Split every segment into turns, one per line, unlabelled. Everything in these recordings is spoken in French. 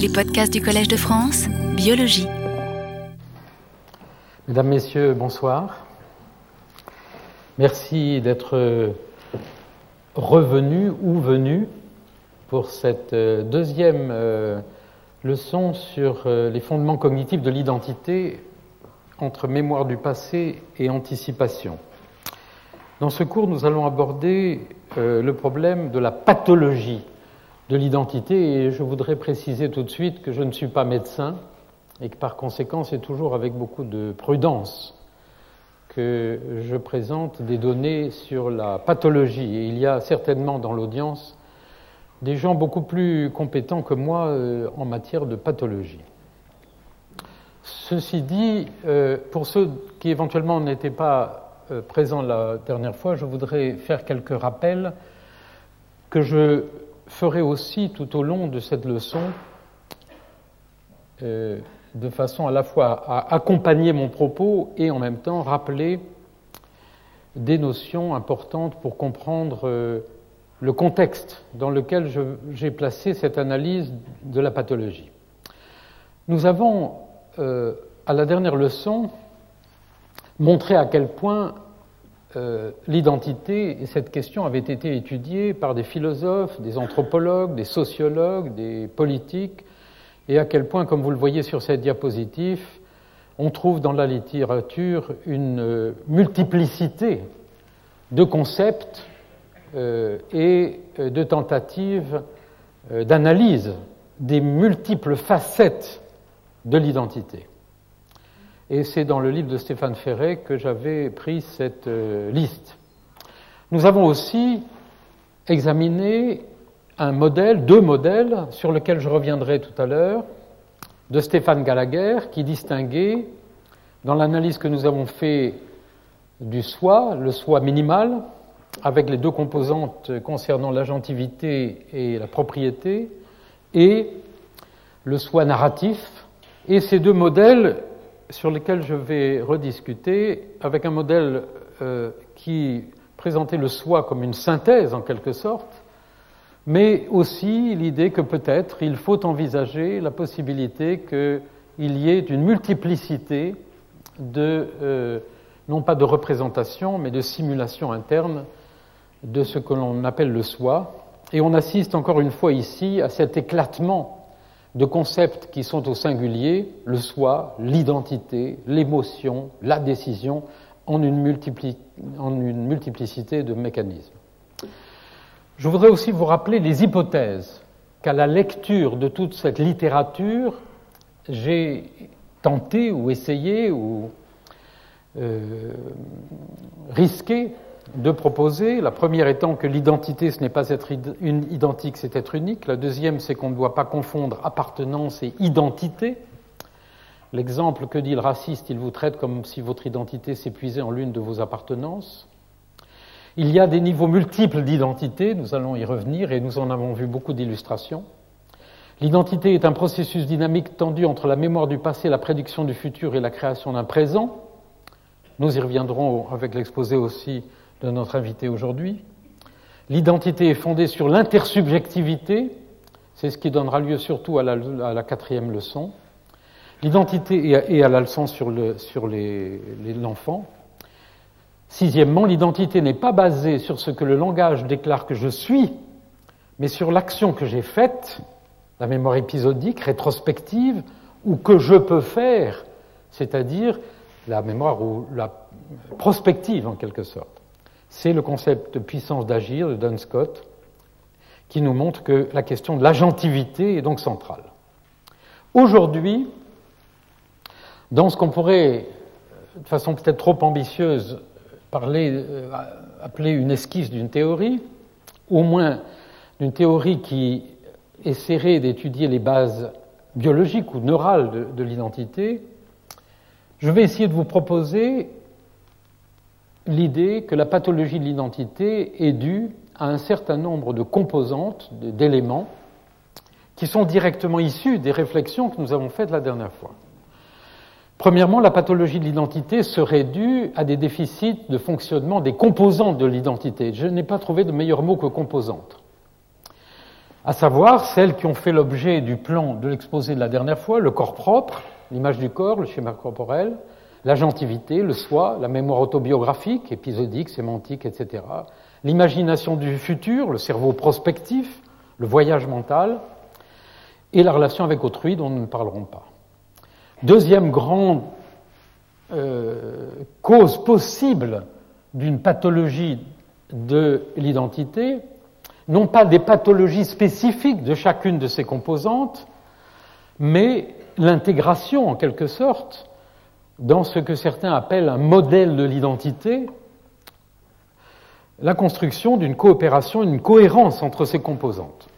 Les podcasts du Collège de France, Biologie.
Mesdames, Messieurs, bonsoir. Merci d'être revenus ou venus pour cette euh, deuxième euh, leçon sur euh, les fondements cognitifs de l'identité entre mémoire du passé et anticipation. Dans ce cours, nous allons aborder le problème de la pathologie de l'identité et je voudrais préciser tout de suite que je ne suis pas médecin et que par conséquent c'est toujours avec beaucoup de prudence que je présente des données sur la pathologie. Et il y a certainement dans l'audience des gens beaucoup plus compétents que moi euh, en matière de pathologie. Ceci dit, euh, pour ceux qui éventuellement n'étaient pas euh, présents la dernière fois, je voudrais faire quelques rappels que je ferai aussi tout au long de cette leçon de façon à la fois à accompagner mon propos et en même temps rappeler des notions importantes pour comprendre le contexte dans lequel j'ai placé cette analyse de la pathologie. Nous avons, euh, à la dernière leçon, montré à quel point euh, l'identité et cette question avaient été étudiées par des philosophes, des anthropologues, des sociologues, des politiques, et à quel point, comme vous le voyez sur cette diapositive, on trouve dans la littérature une euh, multiplicité de concepts euh, et de tentatives d'analyse des multiples facettes de l'identité. Et c'est dans le livre de Stéphane Ferret que j'avais pris cette liste. Nous avons aussi examiné un modèle, deux modèles, sur lesquels je reviendrai tout à l'heure, de Stéphane Gallagher, qui distinguait, dans l'analyse que nous avons fait du soi, le soi minimal, avec les deux composantes concernant l'agentivité et la propriété, et le soi narratif, et ces deux modèles sur lesquels je vais rediscuter, avec un modèle euh, qui présentait le soi comme une synthèse en quelque sorte, mais aussi l'idée que peut-être il faut envisager la possibilité qu'il y ait une multiplicité de, euh, non pas de représentation, mais de simulation interne de ce que l'on appelle le soi, et on assiste encore une fois ici à cet éclatement de concepts qui sont au singulier, le soi, l'identité, l'émotion, la décision, en une, multiplicité de mécanismes. Je voudrais aussi vous rappeler les hypothèses qu'à la lecture de toute cette littérature, j'ai tenté ou essayé ou euh, risqué de proposer. La première étant que l'identité, ce n'est pas être une identique, c'est être unique. La deuxième, c'est qu'on ne doit pas confondre appartenance et identité. L'exemple que dit le raciste, il vous traite comme si votre identité s'épuisait en l'une de vos appartenances. Il y a des niveaux multiples d'identité, nous allons y revenir, et nous en avons vu beaucoup d'illustrations. L'identité est un processus dynamique tendu entre la mémoire du passé, la prédiction du futur et la création d'un présent. Nous y reviendrons avec l'exposé aussi de notre invité aujourd'hui. L'identité est fondée sur l'intersubjectivité, c'est ce qui donnera lieu surtout à la, quatrième leçon. L'identité et à la leçon sur l'enfant. Sixièmement, l'identité n'est pas basée sur ce que le langage déclare que je suis, mais sur l'action que j'ai faite, la mémoire épisodique, rétrospective, ou que je peux faire, c'est-à-dire la mémoire ou la prospective en quelque sorte c'est le concept de puissance d'agir de Don Scott qui nous montre que la question de l'agentivité est donc centrale. Aujourd'hui, dans ce qu'on pourrait, de façon peut-être trop ambitieuse, parler, euh, appeler une esquisse d'une théorie, au moins d'une théorie qui essaierait d'étudier les bases biologiques ou neurales de, de l'identité, je vais essayer de vous proposer l'idée que la pathologie de l'identité est due à un certain nombre de composantes, d'éléments, qui sont directement issus des réflexions que nous avons faites la dernière fois. Premièrement, la pathologie de l'identité serait due à des déficits de fonctionnement des composantes de l'identité. Je n'ai pas trouvé de meilleur mot que composante. à savoir celles qui ont fait l'objet du plan de l'exposé de la dernière fois, le corps propre, l'image du corps, le schéma corporel, l'agentivité, le soi, la mémoire autobiographique, épisodique, sémantique, etc., l'imagination du futur, le cerveau prospectif, le voyage mental, et la relation avec autrui dont nous ne parlerons pas. Deuxième grande euh, cause possible d'une pathologie de l'identité, non pas des pathologies spécifiques de chacune de ces composantes, mais l'intégration en quelque sorte dans ce que certains appellent un modèle de l'identité, la construction d'une coopération, une cohérence entre ces composantes.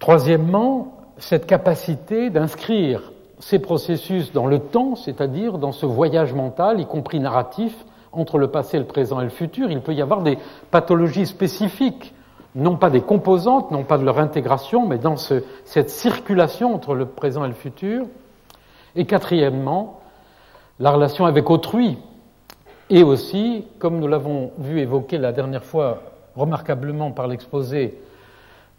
Troisièmement, cette capacité d'inscrire ces processus dans le temps, c'est-à-dire dans ce voyage mental, y compris narratif, entre le passé, le présent et le futur. Il peut y avoir des pathologies spécifiques, non pas des composantes, non pas de leur intégration, mais dans cette circulation entre le présent et le futur. Et quatrièmement, la relation avec autrui, et aussi, comme nous l'avons vu évoquer la dernière fois remarquablement par l'exposé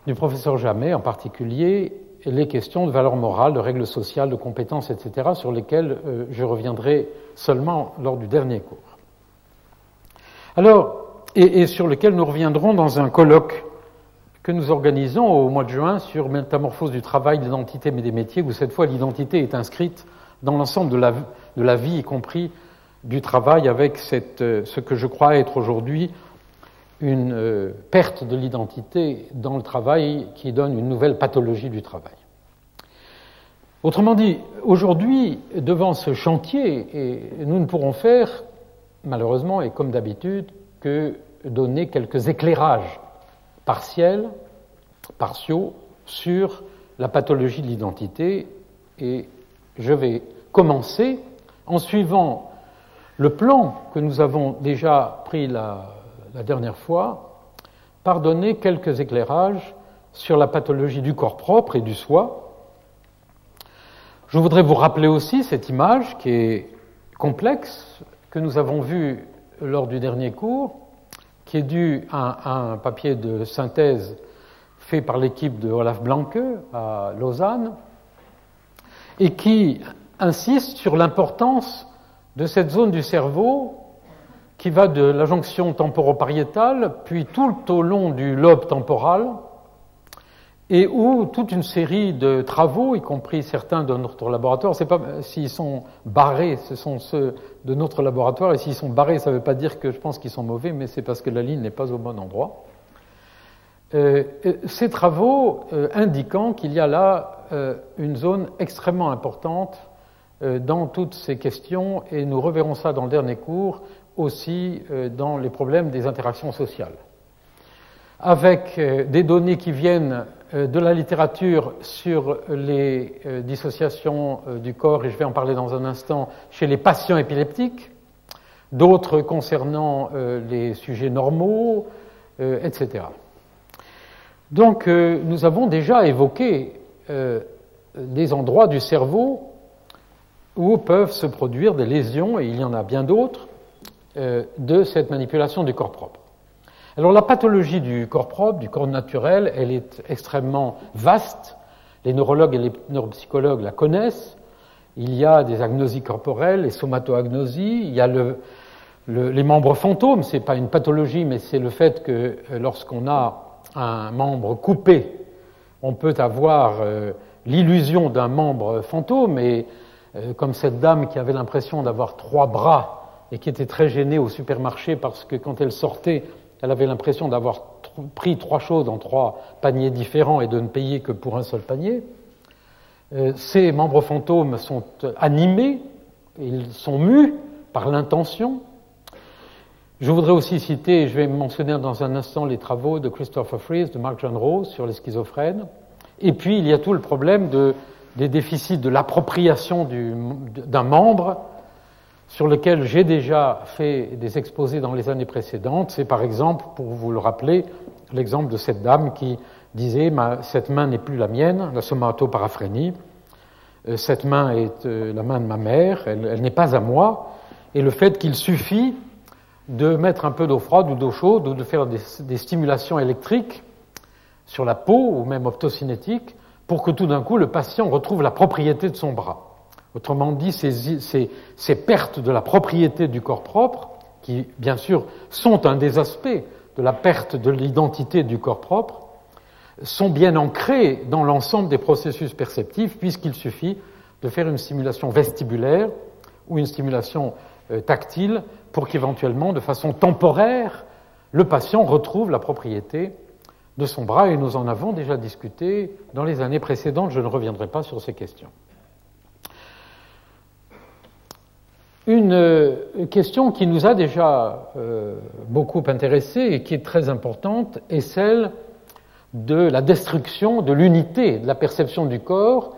du professeur Jamet en particulier, les questions de valeur morale, de règles sociales, de compétences, etc., sur lesquelles euh, je reviendrai seulement lors du dernier cours. Alors, et, sur lesquels nous reviendrons dans un colloque que nous organisons au mois de juin sur métamorphose du travail, de l'identité et des métiers, où cette fois l'identité est inscrite dans l'ensemble de la, de la, vie, y compris du travail, avec cette, euh, ce que je crois être aujourd'hui une euh, perte de l'identité dans le travail qui donne une nouvelle pathologie du travail. Autrement dit, aujourd'hui, devant ce chantier, nous ne pourrons faire, malheureusement et comme d'habitude, que donner quelques éclairages partiels, partiaux, sur la pathologie de l'identité, et je vais commencer en suivant le plan que nous avons déjà pris la, dernière fois, par donner quelques éclairages sur la pathologie du corps propre et du soi. Je voudrais vous rappeler aussi cette image qui est complexe, que nous avons vue lors du dernier cours, qui est due à un papier de synthèse fait par l'équipe de Olaf Blanke à Lausanne, et qui insiste sur l'importance de cette zone du cerveau qui va de la jonction temporopariétale, puis tout au long du lobe temporal, et où toute une série de travaux, y compris certains de notre laboratoire, c'est pas s'ils sont barrés, ce sont ceux de notre laboratoire, et s'ils sont barrés, ça ne veut pas dire que je pense qu'ils sont mauvais, mais c'est parce que la ligne n'est pas au bon endroit. Euh, ces travaux euh, indiquant qu'il y a là euh, une zone extrêmement importante dans toutes ces questions, et nous reverrons ça dans le dernier cours, aussi euh, dans les problèmes des interactions sociales. Avec euh, des données qui viennent euh, de la littérature sur les dissociations du corps, et je vais en parler dans un instant, chez les patients épileptiques, d'autres concernant les sujets normaux, etc. Donc nous avons déjà évoqué des endroits du cerveau où peuvent se produire des lésions, et il y en a bien d'autres, euh, de cette manipulation du corps propre. Alors la pathologie du corps propre, du corps naturel, elle est extrêmement vaste. Les neurologues et les neuropsychologues la connaissent. Il y a des agnosies corporelles, les somatoagnosies, il y a le, les membres fantômes, ce n'est pas une pathologie, mais c'est le fait que euh, lorsqu'on a un membre coupé, on peut avoir euh, l'illusion d'un membre fantôme, et comme cette dame qui avait l'impression d'avoir trois bras et qui était très gênée au supermarché parce que quand elle sortait, elle avait l'impression d'avoir pris trois choses dans trois paniers différents et de ne payer que pour un seul panier. Euh, ces membres fantômes sont animés, ils sont mus par l'intention. Je voudrais aussi citer, je vais mentionner dans un instant les travaux de Christopher Fries, de Mark John Rose sur les schizophrènes. Et puis il y a tout le problème de, des déficits de l'appropriation d'un membre sur lequel j'ai déjà fait des exposés dans les années précédentes. C'est par exemple, pour vous le rappeler, l'exemple de cette dame qui disait Cette main n'est plus la mienne, la somatoparaphrénie. Euh, cette main est euh, la main de ma mère, elle, n'est pas à moi. Et le fait qu'il suffit de mettre un peu d'eau froide ou d'eau chaude ou de faire des, stimulations électriques sur la peau ou même optocinétique pour que tout d'un coup le patient retrouve la propriété de son bras. Autrement dit, ces, pertes de la propriété du corps propre, qui bien sûr sont un des aspects de la perte de l'identité du corps propre, sont bien ancrées dans l'ensemble des processus perceptifs, puisqu'il suffit de faire une stimulation vestibulaire ou une stimulation euh, tactile pour qu'éventuellement, de façon temporaire, le patient retrouve la propriété de son bras, et nous en avons déjà discuté dans les années précédentes, je ne reviendrai pas sur ces questions. Une euh, question qui nous a déjà euh, beaucoup intéressés et qui est très importante est celle de la destruction de l'unité de la perception du corps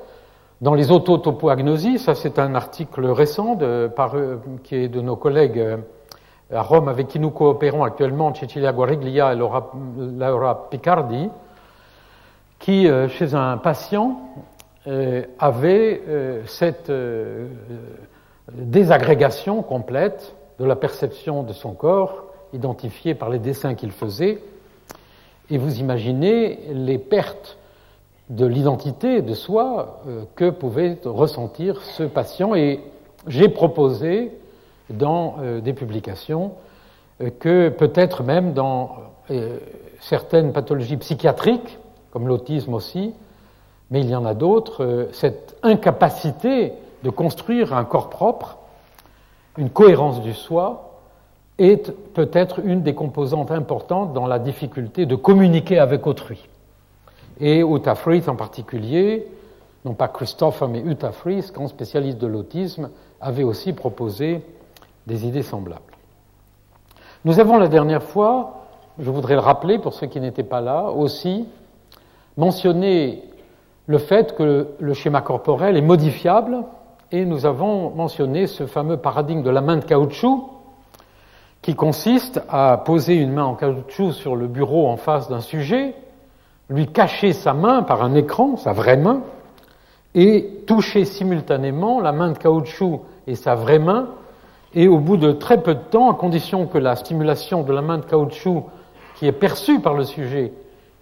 dans les autotopoagnosies. Ça, c'est un article récent euh, qui est de nos collègues à Rome avec qui nous coopérons actuellement, Cecilia Guariglia et Laura, Laura Picardi, qui, chez un patient, avait cette désagrégation complète de la perception de son corps, identifiée par les dessins qu'il faisait, et vous imaginez les pertes de l'identité de soi euh, que pouvait ressentir ce patient. Et j'ai proposé dans euh, des publications euh, que peut-être même dans certaines pathologies psychiatriques, comme l'autisme aussi, mais il y en a d'autres, cette incapacité de construire un corps propre, une cohérence du soi, est peut-être une des composantes importantes dans la difficulté de communiquer avec autrui. Et Uta Fries en particulier, non pas Christopher, mais Uta Fries, grand spécialiste de l'autisme, avait aussi proposé des idées semblables. Nous avons la dernière fois, je voudrais le rappeler pour ceux qui n'étaient pas là, aussi mentionné le fait que le schéma corporel est modifiable et nous avons mentionné ce fameux paradigme de la main de caoutchouc, qui consiste à poser une main en caoutchouc sur le bureau en face d'un sujet, lui cacher sa main par un écran, sa vraie main, et toucher simultanément la main de caoutchouc et sa vraie main, et au bout de très peu de temps, à condition que la stimulation de la main de caoutchouc qui est perçue par le sujet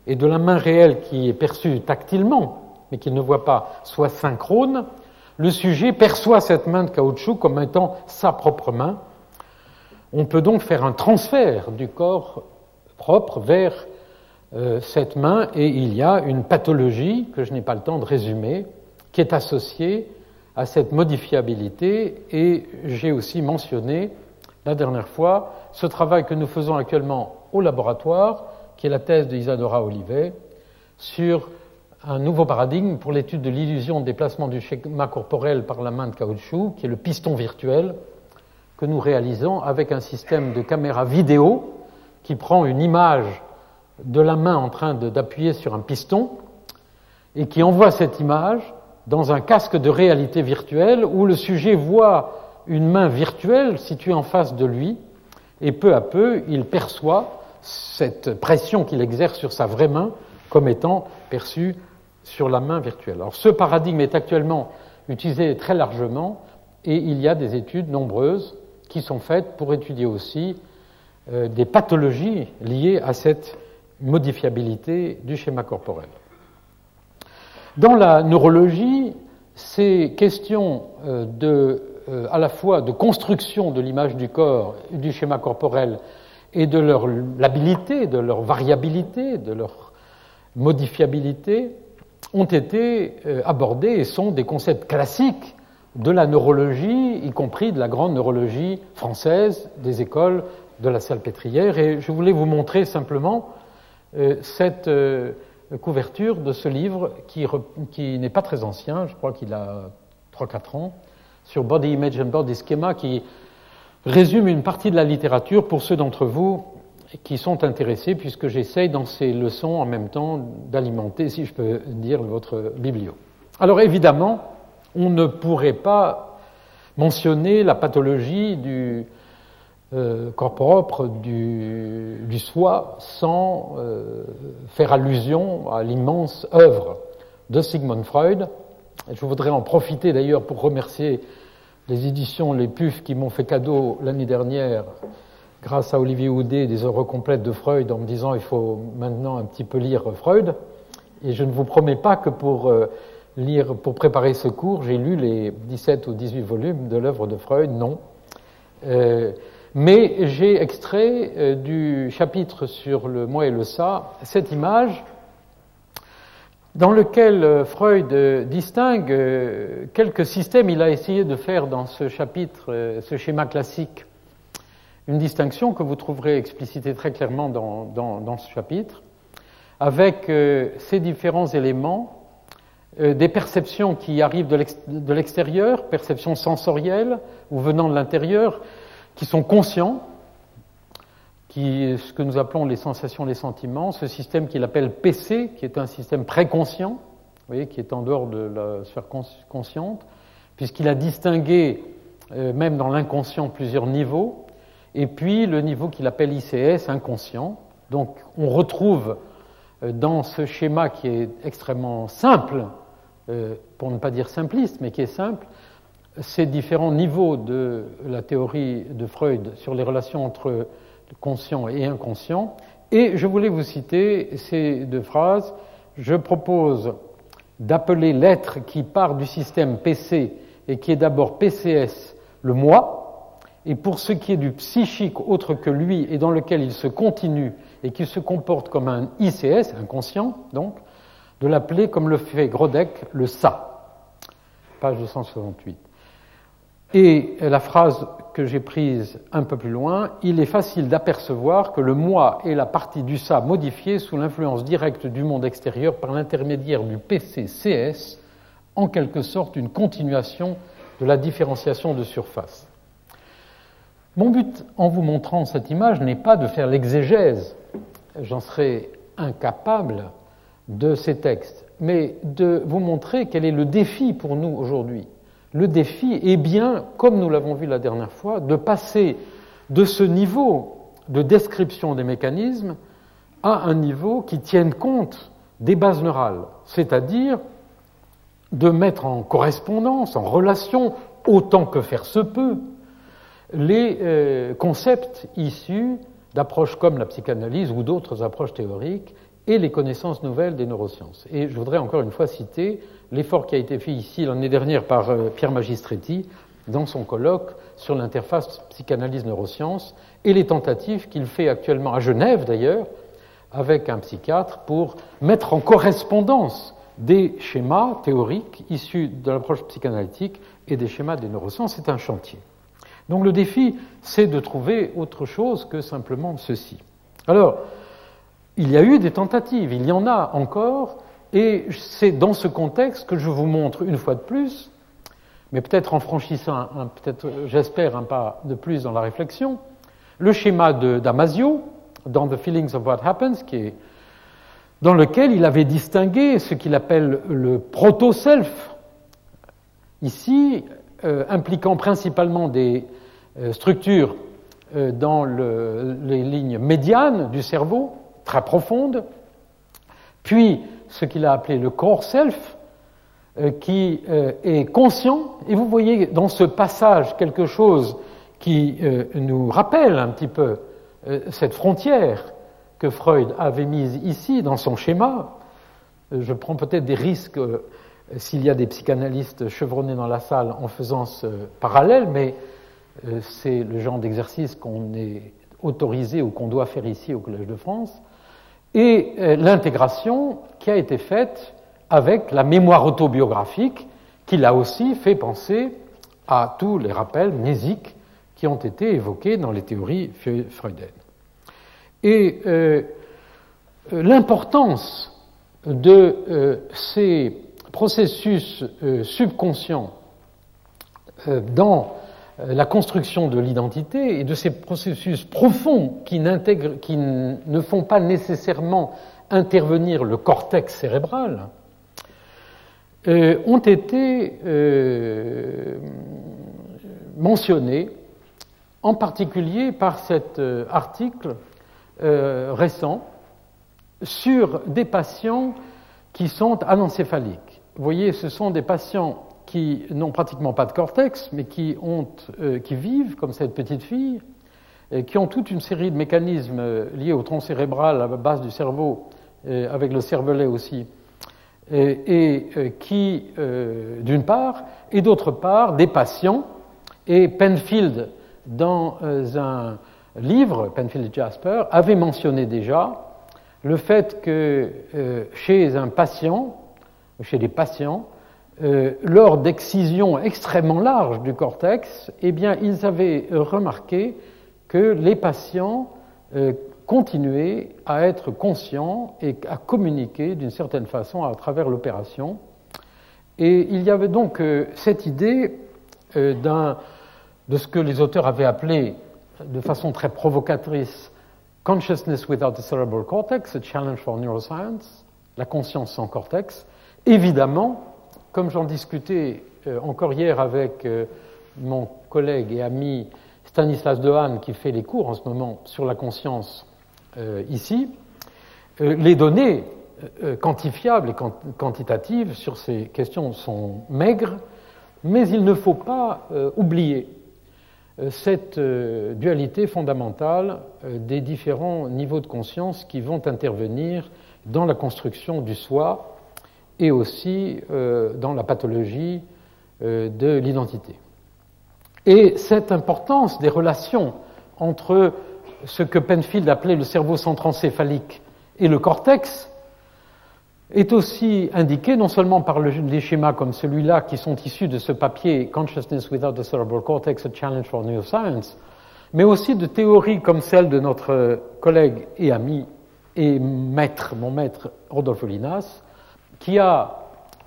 et de la main réelle qui est perçue tactilement, mais qu'il ne voit pas, soit synchrone, le sujet perçoit cette main de caoutchouc comme étant sa propre main. On peut donc faire un transfert du corps propre vers euh, cette main et il y a une pathologie que je n'ai pas le temps de résumer qui est associée à cette modifiabilité et j'ai aussi mentionné la dernière fois ce travail que nous faisons actuellement au laboratoire qui est la thèse d'Isadora Olivet sur un nouveau paradigme pour l'étude de l'illusion de déplacement du schéma corporel par la main de caoutchouc, qui est le piston virtuel que nous réalisons avec un système de caméra vidéo qui prend une image de la main en train d'appuyer sur un piston et qui envoie cette image dans un casque de réalité virtuelle où le sujet voit une main virtuelle située en face de lui et peu à peu il perçoit cette pression qu'il exerce sur sa vraie main comme étant perçue sur la main virtuelle. Alors ce paradigme est actuellement utilisé très largement et il y a des études nombreuses qui sont faites pour étudier aussi euh, des pathologies liées à cette modifiabilité du schéma corporel. Dans la neurologie, ces questions euh, de, euh, à la fois de construction de l'image du corps, du schéma corporel, et de leur labilité, de leur variabilité, de leur modifiabilité, ont été euh, abordés et sont des concepts classiques de la neurologie, y compris de la grande neurologie française, des écoles de la salpêtrière. Et je voulais vous montrer simplement cette couverture de ce livre qui, n'est pas très ancien, je crois qu'il a 3-4 ans, sur Body Image and Body Schema, qui résume une partie de la littérature pour ceux d'entre vous qui sont intéressés, puisque j'essaye dans ces leçons en même temps d'alimenter, si je peux dire, votre biblio. Alors évidemment, on ne pourrait pas mentionner la pathologie du euh, corps propre, du, du soi, sans euh, faire allusion à l'immense œuvre de Sigmund Freud. je voudrais en profiter d'ailleurs pour remercier les éditions Les Pufs qui m'ont fait cadeau l'année dernière grâce à Olivier Houdet, des œuvres complètes de Freud en me disant il faut maintenant un petit peu lire Freud. Et je ne vous promets pas que pour euh, lire, pour préparer ce cours, j'ai lu les 17 ou 18 volumes de l'œuvre de Freud, non. Euh, mais j'ai extrait euh, du chapitre sur le moi et le ça cette image dans lequel Freud distingue quelques systèmes. Il a essayé de faire dans ce chapitre, ce schéma classique, une distinction que vous trouverez explicitée très clairement dans, dans, ce chapitre, avec euh, ces différents éléments, euh, des perceptions qui arrivent de l'extérieur, perceptions sensorielles ou venant de l'intérieur, qui sont conscients, qui, ce que nous appelons les sensations, les sentiments, ce système qu'il appelle PC, qui est un système préconscient, vous voyez, qui est en dehors de la sphère consciente, puisqu'il a distingué, euh, même dans l'inconscient, plusieurs niveaux, et puis le niveau qu'il appelle ICS, inconscient. Donc on retrouve euh, dans ce schéma qui est extrêmement simple, euh, pour ne pas dire simpliste, mais qui est simple, ces différents niveaux de la théorie de Freud sur les relations entre conscient et inconscient. Et je voulais vous citer ces deux phrases. Je propose d'appeler l'être qui part du système PC et qui est d'abord PCS le moi, et pour ce qui est du psychique autre que lui et dans lequel il se continue et qui se comporte comme un ICS, inconscient donc, de l'appeler comme le fait Grodek le ça. Page 268. Et la phrase que j'ai prise un peu plus loin, il est facile d'apercevoir que le moi est la partie du ça modifiée sous l'influence directe du monde extérieur par l'intermédiaire du PCCS, en quelque sorte une continuation de la différenciation de surface. Mon but en vous montrant cette image n'est pas de faire l'exégèse, j'en serais incapable de ces textes, mais de vous montrer quel est le défi pour nous aujourd'hui. Le défi est bien, comme nous l'avons vu la dernière fois, de passer de ce niveau de description des mécanismes à un niveau qui tienne compte des bases neurales, c'est-à-dire de mettre en correspondance, en relation, autant que faire se peut, les euh, concepts issus d'approches comme la psychanalyse ou d'autres approches théoriques et les connaissances nouvelles des neurosciences. Et je voudrais encore une fois citer l'effort qui a été fait ici l'année dernière par euh, Pierre Magistretti dans son colloque sur l'interface psychanalyse-neurosciences et les tentatives qu'il fait actuellement à Genève d'ailleurs avec un psychiatre pour mettre en correspondance des schémas théoriques issus de l'approche psychanalytique et des schémas des neurosciences. C'est un chantier. Donc le défi, c'est de trouver autre chose que simplement ceci. Alors, il y a eu des tentatives, il y en a encore, et c'est dans ce contexte que je vous montre une fois de plus, mais peut-être en franchissant, peut-être, j'espère, un pas de plus dans la réflexion, le schéma de Damasio dans The Feelings of What Happens, dans lequel il avait distingué ce qu'il appelle le proto-self, ici, euh, impliquant principalement des euh, structure euh, dans les lignes médianes du cerveau, très profondes, puis ce qu'il a appelé le core self, euh, qui est conscient, et vous voyez dans ce passage quelque chose qui nous rappelle un petit peu cette frontière que Freud avait mise ici dans son schéma. Je prends peut-être des risques s'il y a des psychanalystes chevronnés dans la salle en faisant ce parallèle, mais euh, c'est le genre d'exercice qu'on est autorisé ou qu'on doit faire ici au Collège de France, et euh, l'intégration qui a été faite avec la mémoire autobiographique, qui l'a aussi fait penser à tous les rappels mnésiques qui ont été évoqués dans les théories freudiennes. Et euh, l'importance de ces processus subconscients dans euh, la construction de l'identité et de ces processus profonds qui, qui, ne font pas nécessairement intervenir le cortex cérébral, euh, ont été euh, mentionnés en particulier par cet article récent sur des patients qui sont anencéphaliques. Vous voyez, ce sont des patients qui n'ont pratiquement pas de cortex, mais qui, ont, euh, qui vivent, comme cette petite fille, qui ont toute une série de mécanismes liés au tronc cérébral à la base du cerveau, avec le cervelet aussi, et, qui, d'une part, et d'autre part, des patients, et Penfield, dans un livre, Penfield et Jasper, avait mentionné déjà le fait que chez un patient, chez des patients, euh, lors d'excisions extrêmement larges du cortex, eh bien, ils avaient remarqué que les patients euh, continuaient à être conscients et à communiquer d'une certaine façon à travers l'opération. Et il y avait donc euh, cette idée de ce que les auteurs avaient appelé de façon très provocatrice Consciousness without the cerebral cortex, a challenge for neuroscience, la conscience sans cortex. Évidemment, comme j'en discutais euh, encore hier avec euh, mon collègue et ami Stanislas Dehaene, qui fait les cours en ce moment sur la conscience euh, ici, les données quantifiables et quantitatives sur ces questions sont maigres, mais il ne faut pas oublier cette dualité fondamentale des différents niveaux de conscience qui vont intervenir dans la construction du soi et aussi euh, dans la pathologie euh, de l'identité. Et cette importance des relations entre ce que Penfield appelait le cerveau centrancéphalique et le cortex est aussi indiquée non seulement par les schémas comme celui-là qui sont issus de ce papier Consciousness Without the Cerebral Cortex, a Challenge for Neuroscience, mais aussi de théories comme celle de notre collègue et ami et maître, mon maître Rodolfo Linas, qui a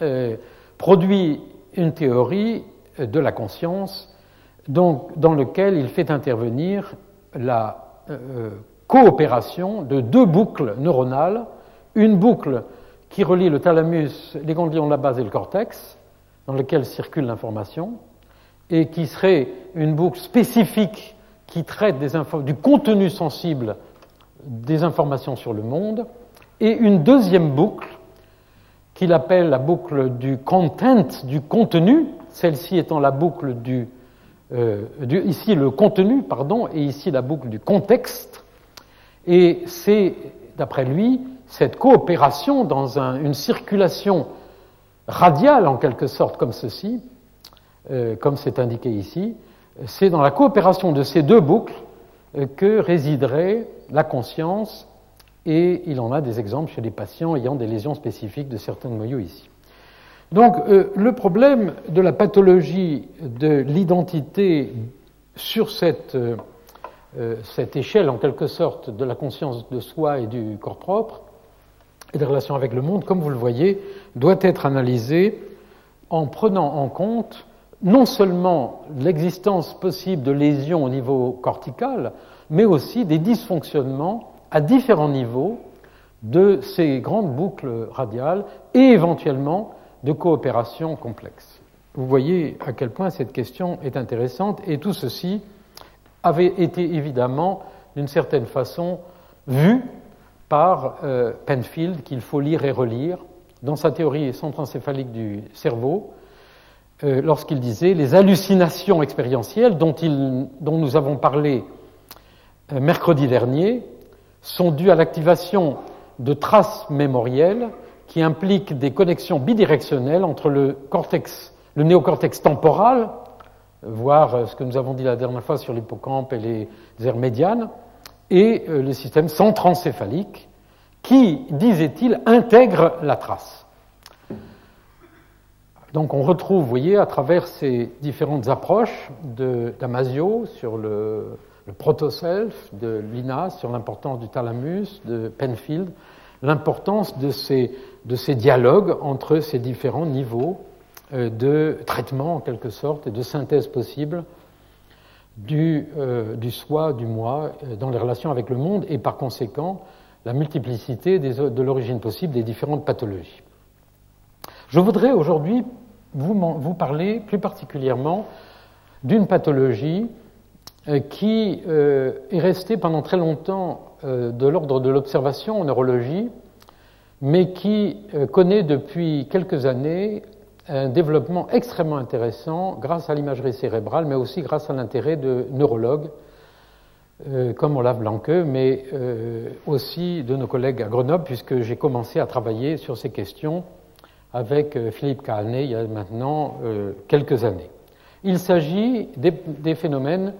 euh, produit une théorie de la conscience donc, dans laquelle il fait intervenir la euh, coopération de deux boucles neuronales, une boucle qui relie le thalamus, les ganglions de la base et le cortex, dans lequel circule l'information, et qui serait une boucle spécifique qui traite du contenu sensible des informations sur le monde, et une deuxième boucle qu'il appelle la boucle du content, du contenu, celle-ci étant la boucle du, euh, ici le contenu, pardon, et ici la boucle du contexte. Et c'est, d'après lui, cette coopération dans une circulation radiale, en quelque sorte, comme ceci, euh, comme c'est indiqué ici, c'est dans la coopération de ces deux boucles euh, que résiderait la conscience et il en a des exemples chez les patients ayant des lésions spécifiques de certains noyaux ici. Donc euh, le problème de la pathologie de l'identité sur cette, euh, euh, cette, échelle en quelque sorte de la conscience de soi et du corps propre et des relations avec le monde, comme vous le voyez, doit être analysé en prenant en compte non seulement l'existence possible de lésions au niveau cortical, mais aussi des dysfonctionnements à différents niveaux de ces grandes boucles radiales et éventuellement de coopération complexe. Vous voyez à quel point cette question est intéressante et tout ceci avait été évidemment d'une certaine façon vu par euh, Penfield qu'il faut lire et relire dans sa théorie centrancéphalique du cerveau euh, lorsqu'il disait les hallucinations expérientielles dont, dont nous avons parlé euh, mercredi dernier sont dues à l'activation de traces mémorielles qui impliquent des connexions bidirectionnelles entre le cortex, le néocortex temporal, voire euh, ce que nous avons dit la dernière fois sur l'hippocampe et les aires médianes, et euh, le système centrancéphalique qui, disait-il, intègre la trace. Donc on retrouve, vous voyez, à travers ces différentes approches Damasio sur le, le proto-self de Linas sur l'importance du thalamus, de Penfield, l'importance de ces, de ces, dialogues entre ces différents niveaux euh, de traitement en quelque sorte et de synthèse possible du, euh, du soi, du moi euh, dans les relations avec le monde et par conséquent la multiplicité de l'origine possible des différentes pathologies. Je voudrais aujourd'hui vous, vous parler plus particulièrement d'une pathologie qui euh, est resté pendant très longtemps euh, de l'ordre de l'observation en neurologie, mais qui connaît depuis quelques années un développement extrêmement intéressant grâce à l'imagerie cérébrale, mais aussi grâce à l'intérêt de neurologues comme Olaf Blanque, mais aussi de nos collègues à Grenoble, puisque j'ai commencé à travailler sur ces questions avec Philippe Cahanet il y a maintenant quelques années. Il s'agit des, phénomènes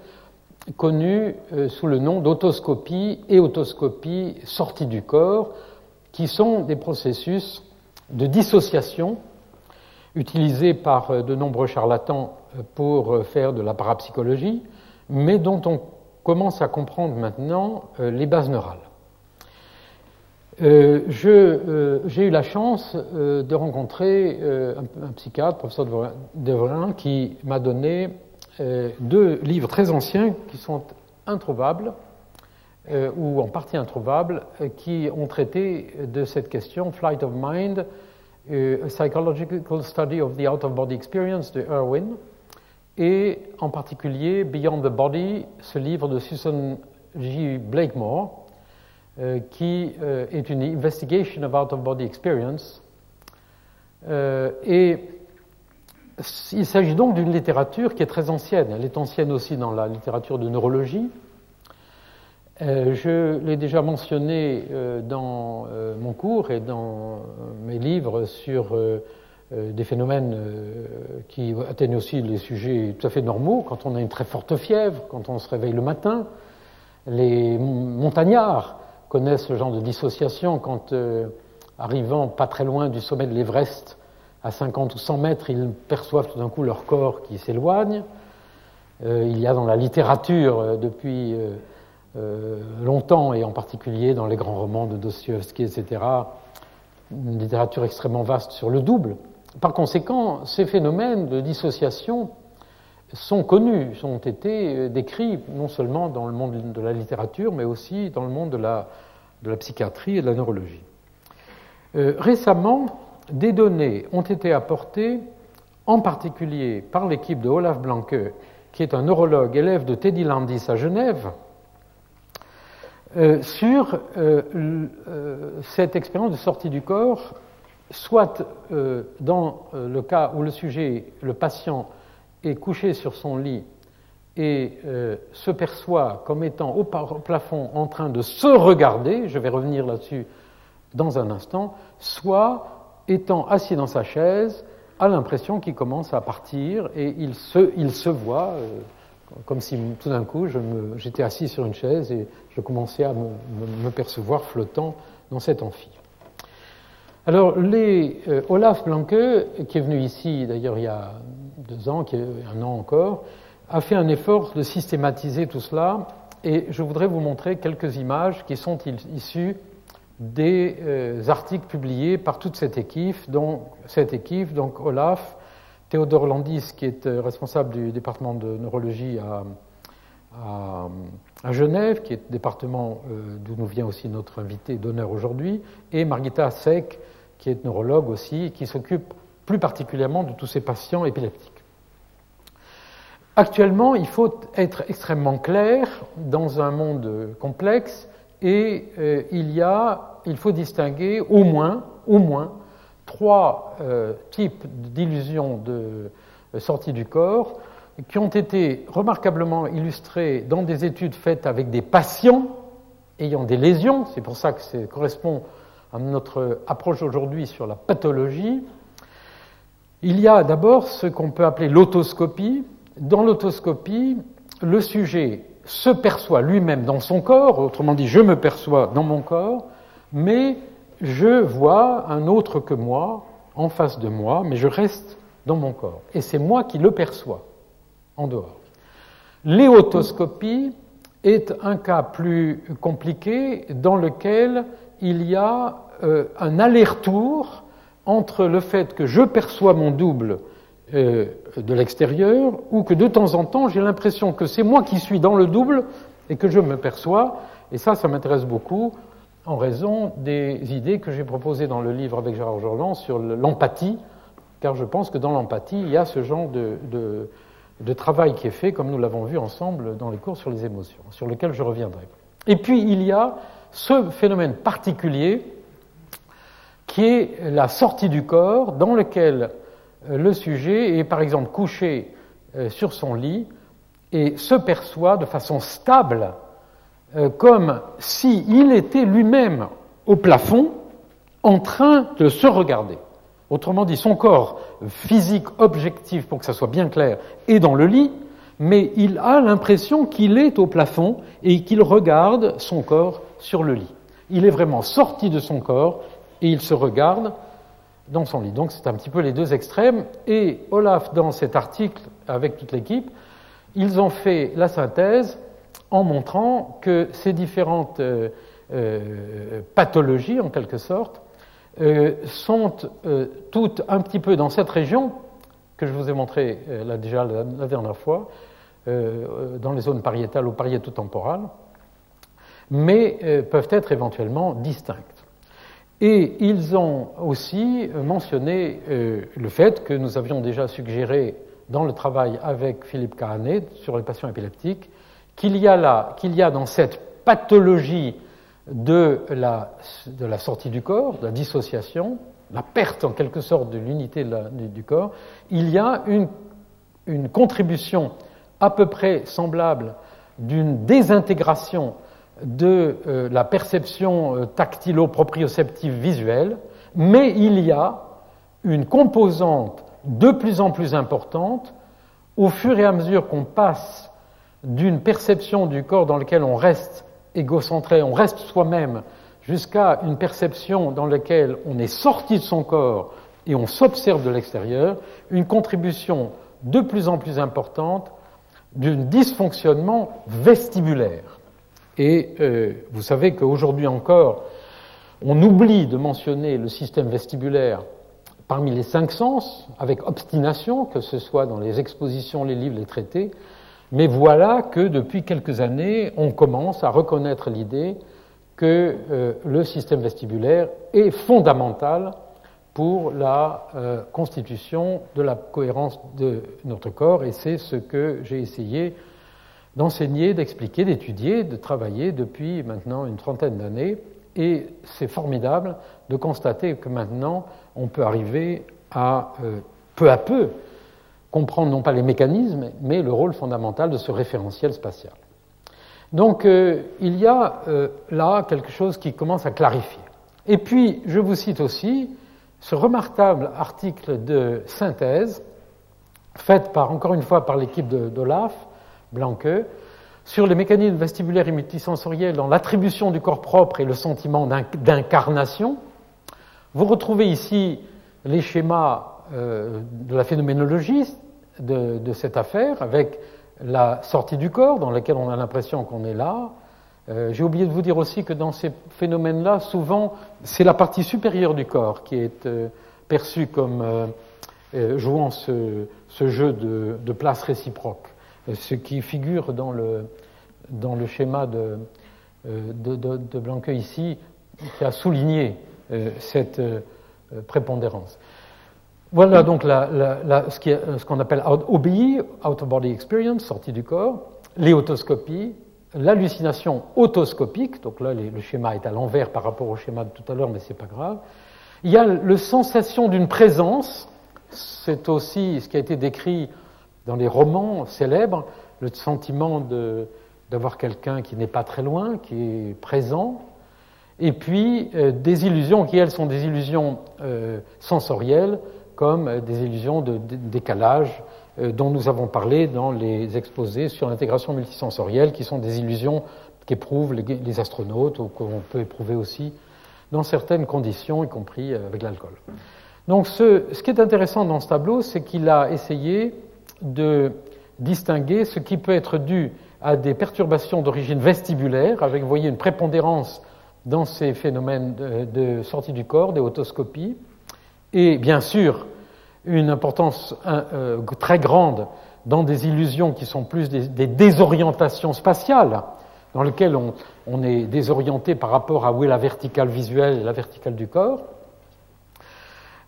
connus sous le nom d'autoscopie et autoscopie sortie du corps, qui sont des processus de dissociation utilisés par euh, de nombreux charlatans euh, pour euh, faire de la parapsychologie, mais dont on commence à comprendre maintenant les bases neurales. J'ai eu la chance de rencontrer un, psychiatre, professeur Devrin, qui m'a donné deux livres très anciens qui sont introuvables, ou en partie introuvables, qui ont traité de cette question, Flight of Mind, a Psychological Study of the Out-of-Body Experience de Irwin, et en particulier Beyond the Body, ce livre de Susan G. Blakemore, euh, qui euh, est une investigation of out-of-body experience. Euh, et il s'agit donc d'une littérature qui est très ancienne. Elle est ancienne aussi dans la littérature de neurologie, euh, je l'ai déjà mentionné euh, dans euh, mon cours et dans mes livres sur des phénomènes qui atteignent aussi les sujets tout à fait normaux, quand on a une très forte fièvre, quand on se réveille le matin. Les montagnards connaissent ce genre de dissociation quand, arrivant pas très loin du sommet de l'Everest, à 50 ou 100 mètres, ils perçoivent tout d'un coup leur corps qui s'éloigne. il y a dans la littérature, depuis euh, longtemps, et en particulier dans les grands romans de Dostoevsky, etc., une littérature extrêmement vaste sur le double. Par conséquent, ces phénomènes de dissociation sont connus, ont été euh, décrits non seulement dans le monde de la littérature, mais aussi dans le monde de la, psychiatrie et de la neurologie. Euh, récemment, des données ont été apportées, en particulier par l'équipe de Olaf Blanke, qui est un neurologue élève de Teddy Landis à Genève, euh, sur euh, euh, cette expérience de sortie du corps, soit dans le cas où le sujet, le patient, est couché sur son lit et se perçoit comme étant au plafond en train de se regarder, je vais revenir là-dessus dans un instant, soit étant assis dans sa chaise, a l'impression qu'il commence à partir et il se, il se voit comme si tout d'un coup j'étais assis sur une chaise et je commençais à me, percevoir flottant dans cet amphi. Alors, les, euh, Olaf Blanke, qui est venu ici d'ailleurs il y a deux ans, qui est un an encore, a fait un effort de systématiser tout cela et je voudrais vous montrer quelques images qui sont issues des euh, articles publiés par toute cette équipe, donc, cette équipe, donc Olaf, Théodore Landis, qui est euh, responsable du département de neurologie à, Genève, qui est le département euh, d'où nous vient aussi notre invité d'honneur aujourd'hui, et Margita Sek, qui est neurologue aussi, qui s'occupe plus particulièrement de tous ces patients épileptiques. Actuellement, il faut être extrêmement clair dans un monde complexe et euh, il, y a, il faut distinguer au moins, au moins trois euh, types d'illusions de euh, sortie du corps qui ont été remarquablement illustrés dans des études faites avec des patients ayant des lésions, c'est pour ça que ça correspond à notre approche aujourd'hui sur la pathologie. Il y a d'abord ce qu'on peut appeler l'autoscopie. Dans l'autoscopie, le sujet se perçoit lui-même dans son corps, autrement dit, je me perçois dans mon corps, mais je vois un autre que moi en face de moi, mais je reste dans mon corps. Et c'est moi qui le perçois en dehors. L'éotoscopie est un cas plus compliqué dans lequel il y a euh, un aller-retour entre le fait que je perçois mon double euh, de l'extérieur ou que de temps en temps j'ai l'impression que c'est moi qui suis dans le double et que je me perçois. Et ça, ça m'intéresse beaucoup en raison des idées que j'ai proposées dans le livre avec Gérard Jordan sur l'empathie, car je pense que dans l'empathie, il y a ce genre de, travail qui est fait, comme nous l'avons vu ensemble dans les cours sur les émotions, sur lequel je reviendrai. Et puis, il y a ce phénomène particulier qui est la sortie du corps, dans lequel le sujet est par exemple couché euh, sur son lit et se perçoit de façon stable euh, comme s'il était lui-même au plafond en train de se regarder. Autrement dit, son corps physique objectif, pour que ça soit bien clair, est dans le lit, mais il a l'impression qu'il est au plafond et qu'il regarde son corps sur le lit. Il est vraiment sorti de son corps et il se regarde dans son lit. Donc c'est un petit peu les deux extrêmes. Et Olaf, dans cet article, avec toute l'équipe, ils ont fait la synthèse en montrant que ces différentes euh, euh, pathologies, en quelque sorte, euh, sont toutes un petit peu dans cette région que je vous ai montré là déjà la, dernière fois, dans les zones pariétales ou pariétotemporales, mais peuvent être éventuellement distinctes. Ils ont aussi mentionné le fait que nous avions déjà suggéré dans le travail avec Philippe Cahanet sur les patients épileptiques, qu'il y, a qu'il y a dans cette pathologie de la, sortie du corps, de la dissociation, la perte en quelque sorte de l'unité du corps, il y a une, contribution à peu près semblable d'une désintégration de euh, la perception euh, tactilo-proprioceptive visuelle, mais il y a une composante de plus en plus importante au fur et à mesure qu'on passe d'une perception du corps dans lequel on reste égocentré, on reste soi-même, jusqu'à une perception dans laquelle on est sorti de son corps et on s'observe de l'extérieur, une contribution de plus en plus importante d'un dysfonctionnement vestibulaire. Et euh, vous savez qu'aujourd'hui encore, on oublie de mentionner le système vestibulaire parmi les cinq sens, avec obstination, que ce soit dans les expositions, les livres, les traités, mais voilà que depuis quelques années, on commence à reconnaître l'idée que euh, le système vestibulaire est fondamental pour la euh, constitution de la cohérence de notre corps, et c'est ce que j'ai essayé d'enseigner, d'expliquer, d'étudier, de travailler depuis maintenant une trentaine d'années, et c'est formidable de constater que maintenant, on peut arriver à, euh, peu à peu, comprendre non pas les mécanismes, mais le rôle fondamental de ce référentiel spatial. Donc, euh, il y a euh, là quelque chose qui commence à clarifier. Et puis, je vous cite aussi ce remarquable article de synthèse, fait par, encore une fois par l'équipe d'Olaf, Blanque, sur les mécanismes vestibulaires et multisensoriels dans l'attribution du corps propre et le sentiment d'incarnation. Vous retrouvez ici les schémas euh, de la phénoménologie de, cette affaire, avec la sortie du corps, dans laquelle on a l'impression qu'on est là. Euh, j'ai oublié de vous dire aussi que dans ces phénomènes-là, souvent, c'est la partie supérieure du corps qui est euh, perçue comme jouant ce, jeu de place réciproque ce qui figure dans le, dans le schéma de, euh, de, de, ici, qui a souligné euh, cette euh, prépondérance. Voilà donc ce qu'on appelle OBI, Out of Body Experience, sortie du corps, les autoscopies, l'hallucination autoscopique, donc là le schéma est à l'envers par rapport au schéma de tout à l'heure, mais ce n'est pas grave. Il y a la sensation d'une présence, c'est aussi ce qui a été décrit dans les romans célèbres, le sentiment d'avoir quelqu'un qui n'est pas très loin, qui est présent, et puis euh, des illusions qui, elles, sont des illusions euh, sensorielles, comme euh, des illusions de, décalage dont nous avons parlé dans les exposés sur l'intégration multisensorielle, qui sont des illusions qu'éprouvent les, astronautes ou qu'on peut éprouver aussi dans certaines conditions, y compris avec l'alcool. Donc ce, ce, qui est intéressant dans ce tableau, c'est qu'il a essayé de distinguer ce qui peut être dû à des perturbations d'origine vestibulaire, avec, voyez, une prépondérance dans ces phénomènes de, sortie du corps, des autoscopies, et bien sûr une importance euh, très grande dans des illusions qui sont plus des, désorientations spatiales, dans lesquelles on, est désorienté par rapport à où est la verticale visuelle et la verticale du corps,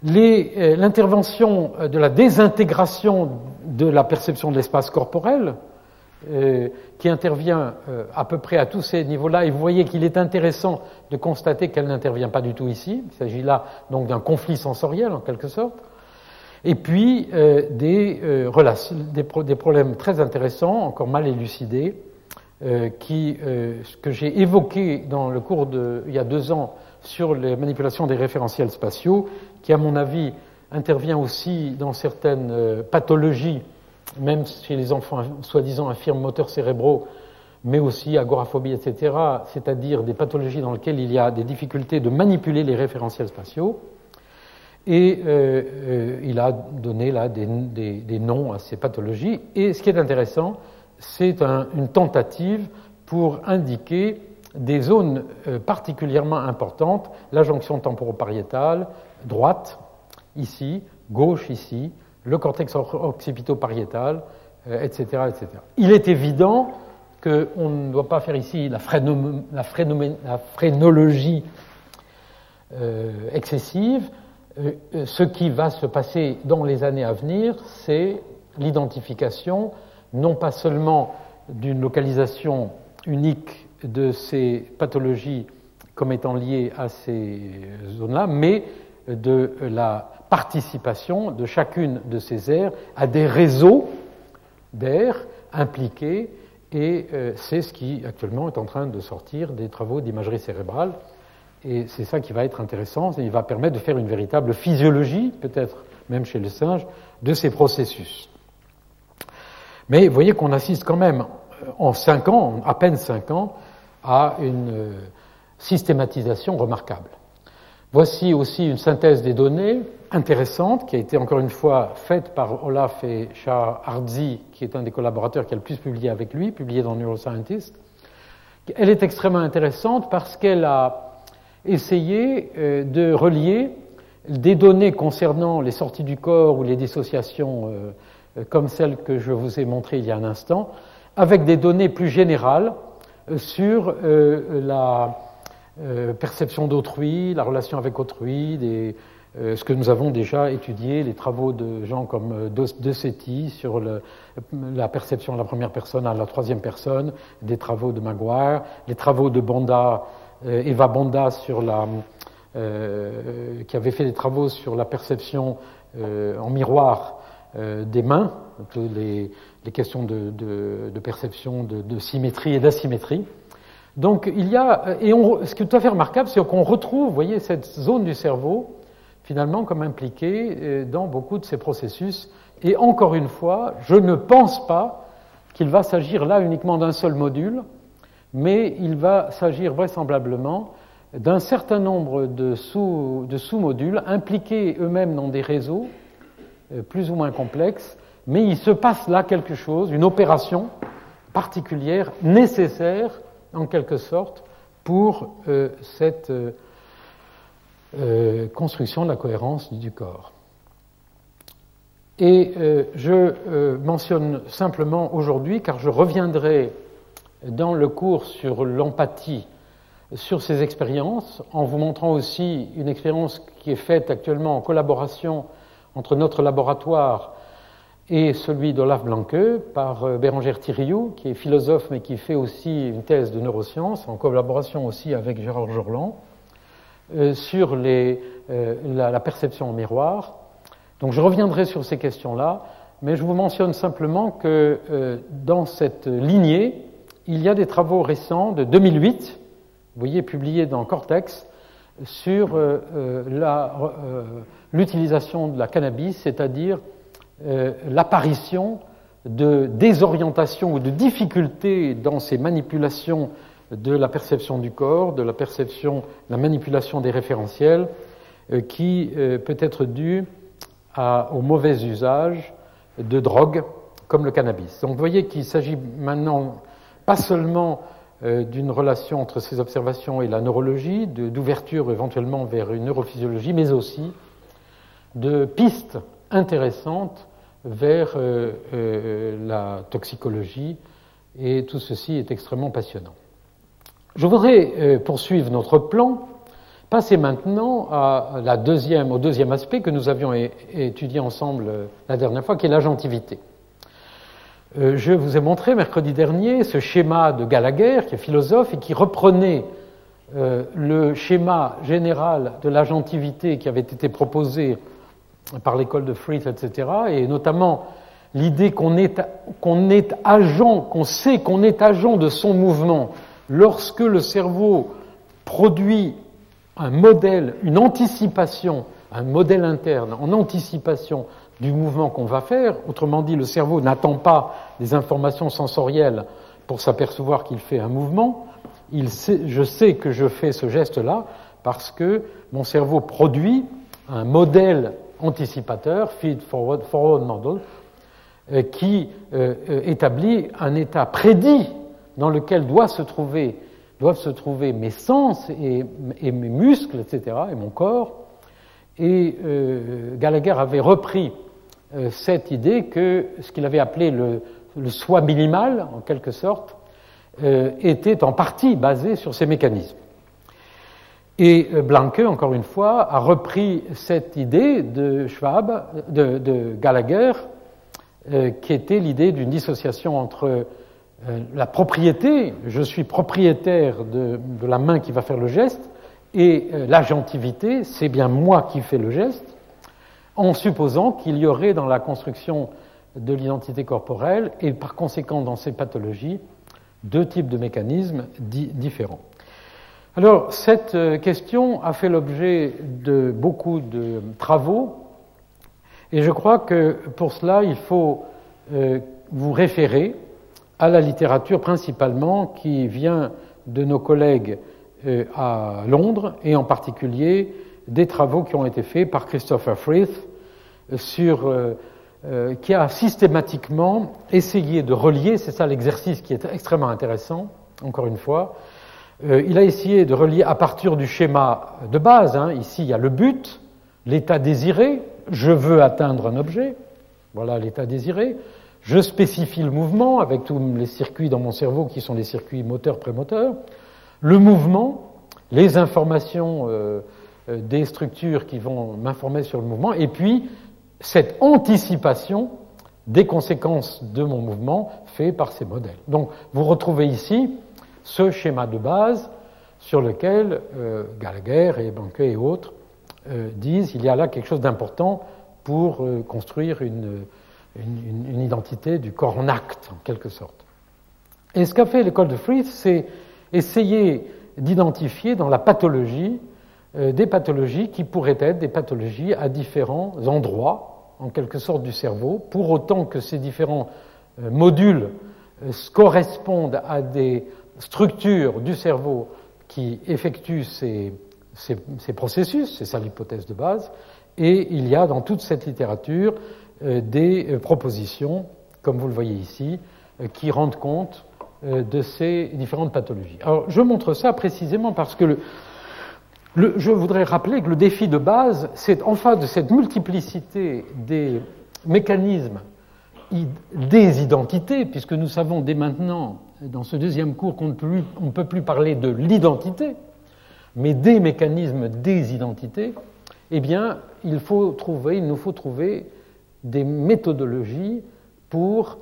l'intervention euh, de la désintégration de la perception de l'espace corporel, euh, qui intervient à peu près à tous ces niveaux-là, et vous voyez qu'il est intéressant de constater qu'elle n'intervient pas du tout ici. Il s'agit là donc d'un conflit sensoriel en quelque sorte. Et puis des, des, problèmes très intéressants, encore mal élucidés, qui, que j'ai évoqué dans le cours de, il y a deux ans sur les manipulations des référentiels spatiaux, qui, à mon avis, intervient aussi dans certaines pathologies, même chez les enfants soi-disant infirmes moteurs cérébraux, mais aussi agoraphobie, etc., c'est-à-dire des pathologies dans lesquelles il y a des difficultés de manipuler les référentiels spatiaux. Et euh, euh, il a donné là des, noms à ces pathologies. Et ce qui est intéressant, c'est une tentative pour indiquer des zones euh, particulièrement importantes, la jonction temporopariétale, droite, ici, gauche, ici, le cortex occipito-pariétal, etc., etc. Il est évident qu'on ne doit pas faire ici la, phrénologie euh, excessive. Euh, euh, ce qui va se passer dans les années à venir, c'est l'identification non pas seulement d'une localisation unique de ces pathologies comme étant liées à ces zones-là, mais de la participation de chacune de ces aires à des réseaux d'aires impliqués et euh, c'est ce qui actuellement est en train de sortir des travaux d'imagerie cérébrale. Et c'est ça qui va être intéressant. Et il va permettre de faire une véritable physiologie, peut-être même chez le singe, de ces processus. Mais vous voyez qu'on assiste quand même euh, en cinq ans, à peine cinq ans, à une euh, systématisation remarquable. Voici aussi une synthèse des données intéressante qui a été encore une fois faite par Olaf et Shah Ardzi, qui est un des collaborateurs qui a le plus publié avec lui, publié dans Neuroscientist. Elle est extrêmement intéressante parce qu'elle a essayé euh, de relier des données concernant les sorties du corps ou les dissociations euh, comme celles que je vous ai montrées il y a un instant, avec des données plus générales sur la perception d'autrui, la relation avec autrui, euh, ce que nous avons déjà étudié, les travaux de gens comme euh, De sur la perception de la première personne à la troisième personne, des travaux de Maguire, les travaux de Bonda, euh, Eva la, qui avait fait des travaux sur la perception en miroir des mains, les, les questions de, perception de, symétrie et d'asymétrie. Donc il y a, et ce qui est tout à fait remarquable, c'est qu'on retrouve, vous voyez, cette zone du cerveau finalement comme impliqué euh, dans beaucoup de ces processus. Et encore une fois, je ne pense pas qu'il va s'agir là uniquement d'un seul module, mais il va s'agir vraisemblablement d'un certain nombre de sous-modules impliqués eux-mêmes dans des réseaux euh, plus ou moins complexes, mais il se passe là quelque chose, une opération particulière, nécessaire en quelque sorte, pour euh, cette euh, construction de la cohérence du corps. Et euh, je euh, mentionne simplement aujourd'hui, car je reviendrai dans le cours sur l'empathie, sur ces expériences, en vous montrant aussi une expérience qui est faite actuellement en collaboration entre notre laboratoire et celui d'Olaf Blanque par Bérangère Thiriou, qui est philosophe mais qui fait aussi une thèse de neurosciences, en collaboration aussi avec Gérard Jorland. Euh, sur euh, la, perception en miroir. Donc je reviendrai sur ces questions-là, mais je vous mentionne simplement que euh, dans cette lignée, il y a des travaux récents de 2008, vous voyez, publiés dans Cortex, sur l'utilisation de la cannabis, c'est-à-dire l'apparition de désorientation ou de difficultés dans ces manipulations de la perception du corps, de la perception, la manipulation des référentiels, euh, qui euh, peut être due au mauvais usage de drogues comme le cannabis. Donc vous voyez qu'il s'agit maintenant pas seulement euh, d'une relation entre ces observations et la neurologie, d'ouverture éventuellement vers une neurophysiologie, mais aussi de pistes intéressantes vers la toxicologie, et tout ceci est extrêmement passionnant. Je voudrais euh, poursuivre notre plan, passer maintenant au deuxième aspect que nous avions étudié ensemble euh, la dernière fois, qui est l'agentivité. Euh, je vous ai montré mercredi dernier ce schéma de Gallagher, qui est philosophe et qui reprenait le schéma général de l'agentivité qui avait été proposé par l'école de Fried, etc., et notamment l'idée qu'on est, qu'on est agent, qu'on sait qu'on est agent de son mouvement lorsque le cerveau produit un modèle, une anticipation, un modèle interne en anticipation du mouvement qu'on va faire. Autrement dit, le cerveau n'attend pas des informations sensorielles pour s'apercevoir qu'il fait un mouvement. Je sais que je fais ce geste-là parce que mon cerveau produit un modèle anticipateur, feed forward, forward model, euh, qui euh, euh, établit un état prédit dans lequel doivent se trouver mes sens et, et, mes muscles, etc., et mon corps. Et Gallagher avait repris cette idée que ce qu'il avait appelé le, le, soi minimal, en quelque sorte, était en partie basé sur ces mécanismes. Et euh, Blanque, encore une fois, a repris cette idée de Schwab, de, de Gallagher, euh, qui était l'idée d'une dissociation entre euh, la propriété, je suis propriétaire de, de, la main qui va faire le geste, et l'agentivité, c'est bien moi qui fais le geste, en supposant qu'il y aurait dans la construction de l'identité corporelle, et par conséquent dans ces pathologies, deux types de mécanismes différents. Alors, cette euh, question a fait l'objet de beaucoup de travaux, et je crois que pour cela, il faut euh, vous référer à la littérature principalement qui vient de nos collègues euh, à Londres, et en particulier des travaux qui ont été faits par Christopher Frith sur qui a systématiquement essayé de relier, c'est ça l'exercice qui est extrêmement intéressant, encore une fois, euh, il a essayé de relier à partir du schéma de base, hein, ici il y a le but, l'état désiré, je veux atteindre un objet, voilà l'état désiré, je spécifie le mouvement avec tous les circuits dans mon cerveau qui sont les circuits moteurs prémoteurs, le mouvement, les informations euh, euh, des structures qui vont m'informer sur le mouvement, et puis cette anticipation des conséquences de mon mouvement fait par ces modèles. Donc vous retrouvez ici ce schéma de base sur lequel euh, Gallagher et Banquet et autres euh, disent il y a là quelque chose d'important pour euh, construire une, identité du corps en acte, en quelque sorte. Et ce qu'a fait l'école de Frith, c'est essayer d'identifier dans la pathologie des pathologies qui pourraient être des pathologies à différents endroits, en quelque sorte, du cerveau, pour autant que ces différents modules correspondent à des structure du cerveau qui effectue ces, ces, ces processus, c'est ça l'hypothèse de base, et il y a dans toute cette littérature euh, des euh, propositions, comme vous le voyez ici, euh, qui rendent compte euh, de ces différentes pathologies. Alors je montre ça précisément parce que le, je voudrais rappeler que le défi de base, c'est en face de cette multiplicité des mécanismes des identités, puisque nous savons dès maintenant dans ce deuxième cours qu'on ne peut plus parler de l'identité, mais des mécanismes des identités, eh bien, il faut trouver, il nous faut trouver des méthodologies pour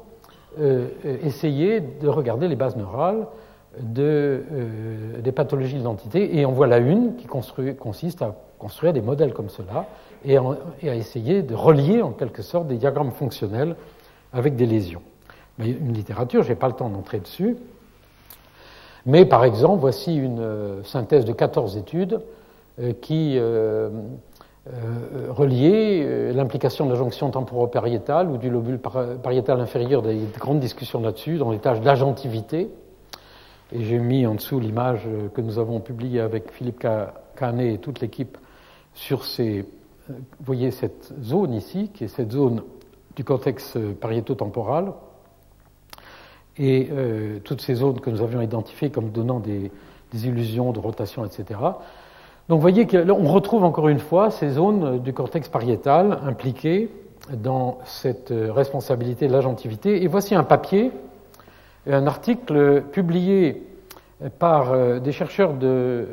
euh, essayer de regarder les bases neurales de, euh, des pathologies d'identité. Et en voilà une qui consiste à construire des modèles comme cela et, à essayer de relier en quelque sorte des diagrammes fonctionnels avec des lésions une littérature, je n'ai pas le temps d'entrer dessus. Mais par exemple, voici une euh, synthèse de 14 études euh, qui reliaient l'implication de la jonction temporopariétale ou du lobule pariétal inférieur, des grandes discussions là-dessus, dans les tâches d'agentivité. Et j'ai mis en dessous l'image que nous avons publiée avec Philippe Canet et toute l'équipe sur ces. Vous voyez cette zone ici, qui est cette zone du cortex pariéto-temporal, et euh, toutes ces zones que nous avions identifiées comme donnant des, des illusions de rotation, etc. Donc vous voyez qu'on retrouve encore une fois ces zones du cortex pariétal impliquées dans cette euh, responsabilité de l'agentivité. Et voici un papier, un article publié par euh, des chercheurs de,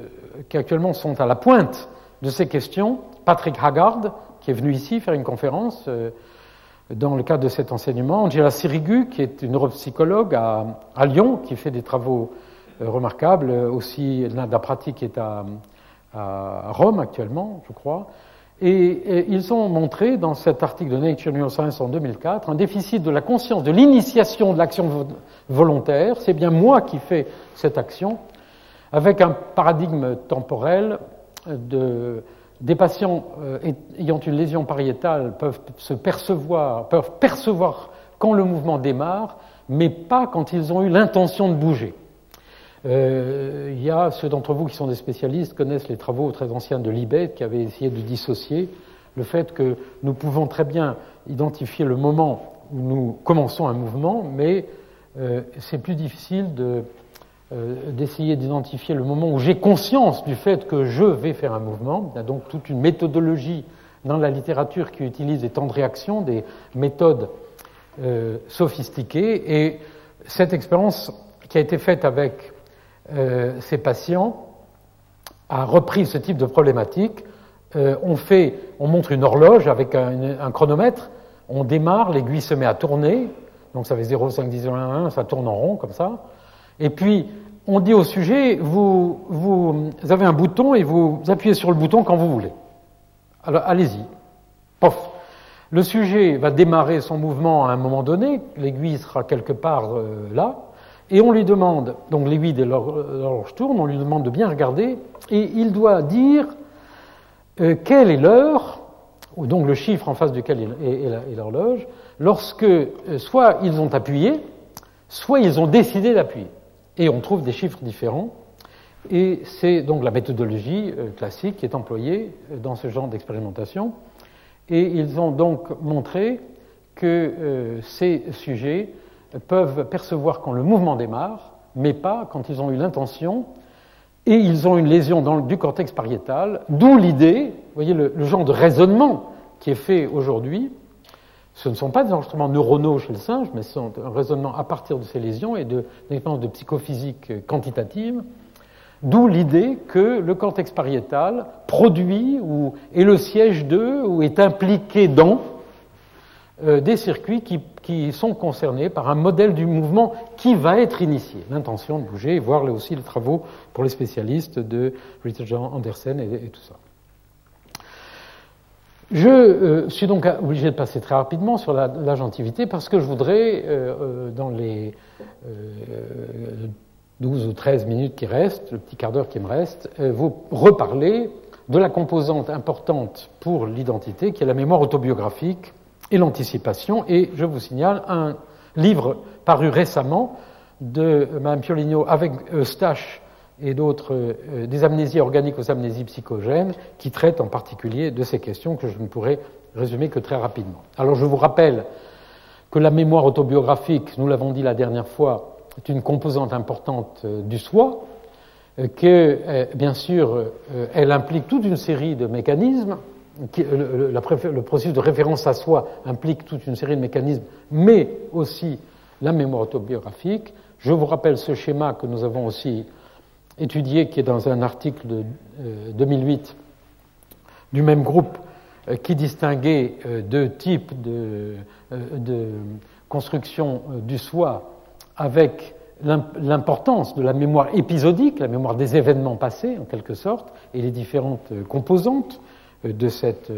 qui actuellement sont à la pointe de ces questions. Patrick Haggard, qui est venu ici faire une conférence dans le cadre de cet enseignement. Angela Sirigu, qui est une neuropsychologue à, Lyon, qui fait des travaux euh, remarquables, aussi la pratique est à, à, Rome actuellement, je crois, Et, ils ont montré dans cet article de Nature Neuroscience en 2004 un déficit de la conscience de l'initiation de l'action volontaire. C'est bien moi qui fais cette action, avec un paradigme temporel de, des patients euh, ayant une lésion pariétale peuvent se percevoir, peuvent percevoir quand le mouvement démarre, mais pas quand ils ont eu l'intention de bouger. Euh, il y a ceux d'entre vous qui sont des spécialistes connaissent les travaux très anciens de Libet qui avait essayé de dissocier le fait que nous pouvons très bien identifier le moment où nous commençons un mouvement, mais euh, c'est plus difficile de, euh, d'essayer d'identifier le moment où j'ai conscience du fait que je vais faire un mouvement. Il y a donc toute une méthodologie dans la littérature qui utilise des temps de réaction, des méthodes euh, sophistiquées. Et cette expérience qui a été faite avec euh, ces patients a repris ce type de problématique. on, fait, on montre une horloge avec un, chronomètre, on démarre, l'aiguille se met à tourner, donc ça fait 0, 5, 10, 1, 1, ça tourne en rond comme ça. Et puis, on dit au sujet, vous, vous, avez un bouton et vous appuyez sur le bouton quand vous voulez. Alors, allez-y. Pof. Le sujet va démarrer son mouvement à un moment donné, l'aiguille sera quelque part euh, là, et on lui demande, donc l'aiguille de l'horloge tourne, on lui demande de bien regarder, et il doit dire euh, quelle est l'heure, ou donc le chiffre en face duquel est, l'horloge, lorsque euh, soit ils ont appuyé, soit ils ont décidé d'appuyer et on trouve des chiffres différents. Et c'est donc la méthodologie euh, classique qui est employée dans ce genre d'expérimentation. Et ils ont donc montré que ces sujets peuvent percevoir quand le mouvement démarre, mais pas quand ils ont eu l'intention, et ils ont une lésion du cortex pariétal, d'où l'idée, vous voyez le, genre de raisonnement qui est fait aujourd'hui, ce ne sont pas des enregistrements neuronaux chez le singe, mais ce sont un raisonnement à partir de ces lésions et de l'expérience de psychophysique quantitative, d'où l'idée que le cortex pariétal produit ou est le siège de ou est impliqué dans des circuits qui, sont concernés par un modèle du mouvement qui va être initié, l'intention de bouger, et voir là aussi les travaux pour les spécialistes de Richard Jean Andersen et tout ça. Je euh, suis donc obligé de passer très rapidement sur la, parce que je voudrais, euh, euh, dans les 12 ou 13 minutes qui restent, le petit quart d'heure qui me reste, vous reparler de la composante importante pour l'identité qui est la mémoire autobiographique et l'anticipation. Et je vous signale un livre paru récemment de Mme Pioligno avec Eustache et d'autres, euh, des amnésies organiques aux amnésies psychogènes, qui traitent en particulier de ces questions que je ne pourrais résumer que très rapidement. Alors je vous rappelle que la mémoire autobiographique, nous l'avons dit la dernière fois, est une composante importante euh, du soi, euh, que bien sûr elle implique toute une série de mécanismes, le, processus de référence à soi implique toute une série de mécanismes, mais aussi la mémoire autobiographique. Je vous rappelle ce schéma que nous avons aussi étudié, qui est dans un article de 2008 euh, du même groupe, euh, qui distinguait euh, deux types de, de construction du soi avec l'importance de la mémoire épisodique, la mémoire des événements passés en quelque sorte, et les différentes composantes de cette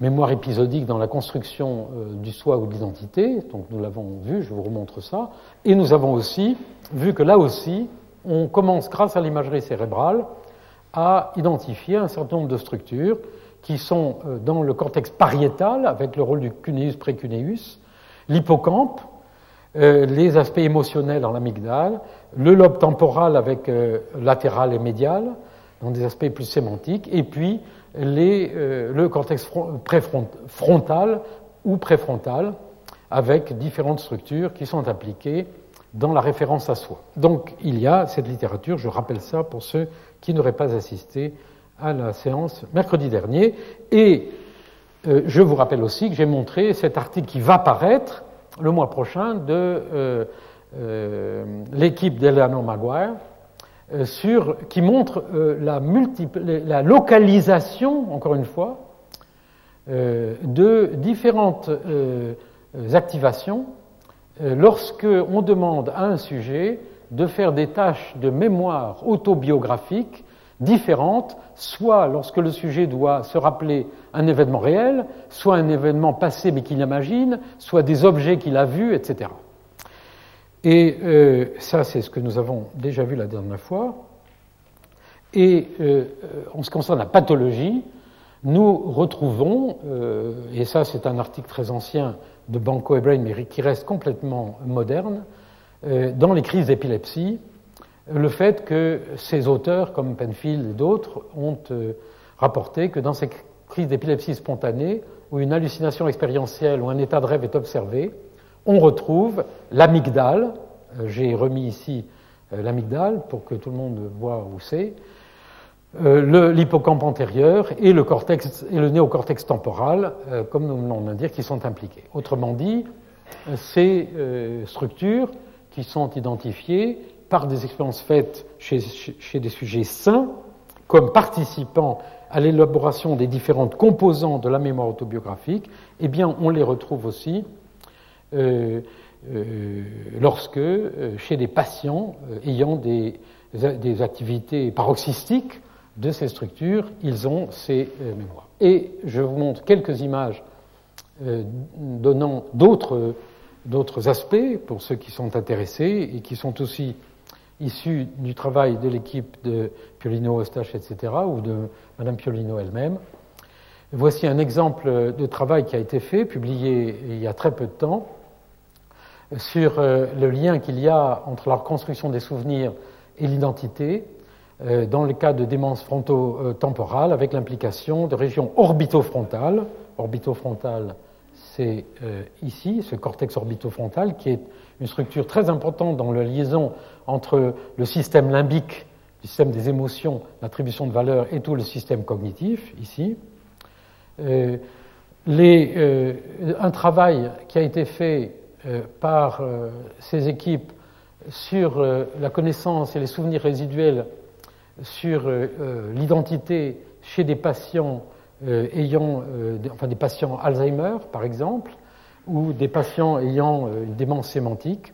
mémoire épisodique dans la construction du soi ou de l'identité. Donc nous l'avons vu, je vous remontre ça. Et nous avons aussi vu que là aussi, on commence, grâce à l'imagerie cérébrale, à identifier un certain nombre de structures qui sont euh, dans le cortex pariétal, avec le rôle du cuneus précuneus, l'hippocampe, euh, les aspects émotionnels dans l'amygdale, le lobe temporal avec euh, latéral et médial, dans des aspects plus sémantiques, et puis le cortex frontal ou préfrontal, avec différentes structures qui sont impliquées dans la référence à soi. Donc il y a cette littérature, je rappelle ça pour ceux qui n'auraient pas assisté à la séance mercredi dernier, et euh, je vous rappelle aussi que j'ai montré cet article qui va paraître le mois prochain de euh, euh, l'équipe d'Eleanor Maguire, sur, qui montre la, la, localisation, encore une fois, de différentes activations euh, lorsque on demande à un sujet de faire des tâches de mémoire autobiographique différentes, soit lorsque le sujet doit se rappeler un événement réel, soit un événement passé mais qu'il imagine, soit des objets qu'il a vus, etc. Et euh, ça, c'est ce que nous avons déjà vu la dernière fois. Et euh, en ce qui concerne la pathologie, nous retrouvons, euh, et ça c'est un article très ancien de Banco et Brain, mais qui reste complètement moderne, euh, dans les crises d'épilepsie, le fait que ces auteurs, comme Penfield et d'autres, ont euh, rapporté que dans ces crises d'épilepsie spontanée, où une hallucination expérientielle ou un état de rêve est observé, on retrouve l'amygdale, j'ai remis ici l'amygdale pour que tout le monde voit où c'est, euh, l'hippocampe antérieur et le, néocortex temporal, euh, comme nous venons de dire, qui sont impliqués. Autrement dit, ces euh, structures qui sont identifiées par des expériences faites chez, des sujets sains, comme participant à l'élaboration des différentes composantes de la mémoire autobiographique, eh bien, on les retrouve aussi euh, lorsque, chez des patients ayant des, activités paroxystiques, de ces structures, ils ont ces euh, mémoires. Et je vous montre quelques images euh, donnant d'autres, d'autres aspects pour ceux qui sont intéressés et qui sont aussi issus du travail de l'équipe de Piolino, Eustache, etc., ou de Madame Piolino elle-même. Voici un exemple de travail qui a été fait, publié il y a très peu de temps, sur euh, le lien qu'il y a entre la reconstruction des souvenirs et l'identité, euh, dans le cas de démence fronto-temporale avec l'implication de régions orbitofrontales. Orbitofrontale, c'est euh, ici, ce cortex orbitofrontal, qui est une structure très importante dans la liaison entre le système limbique, le système des émotions, l'attribution de valeur, et tout le système cognitif, ici. Euh, un travail qui a été fait par ces équipes sur la connaissance et les souvenirs résiduels sur euh, euh, l'identité chez des patients euh, ayant, enfin des patients Alzheimer par exemple, ou des patients ayant une démence sémantique.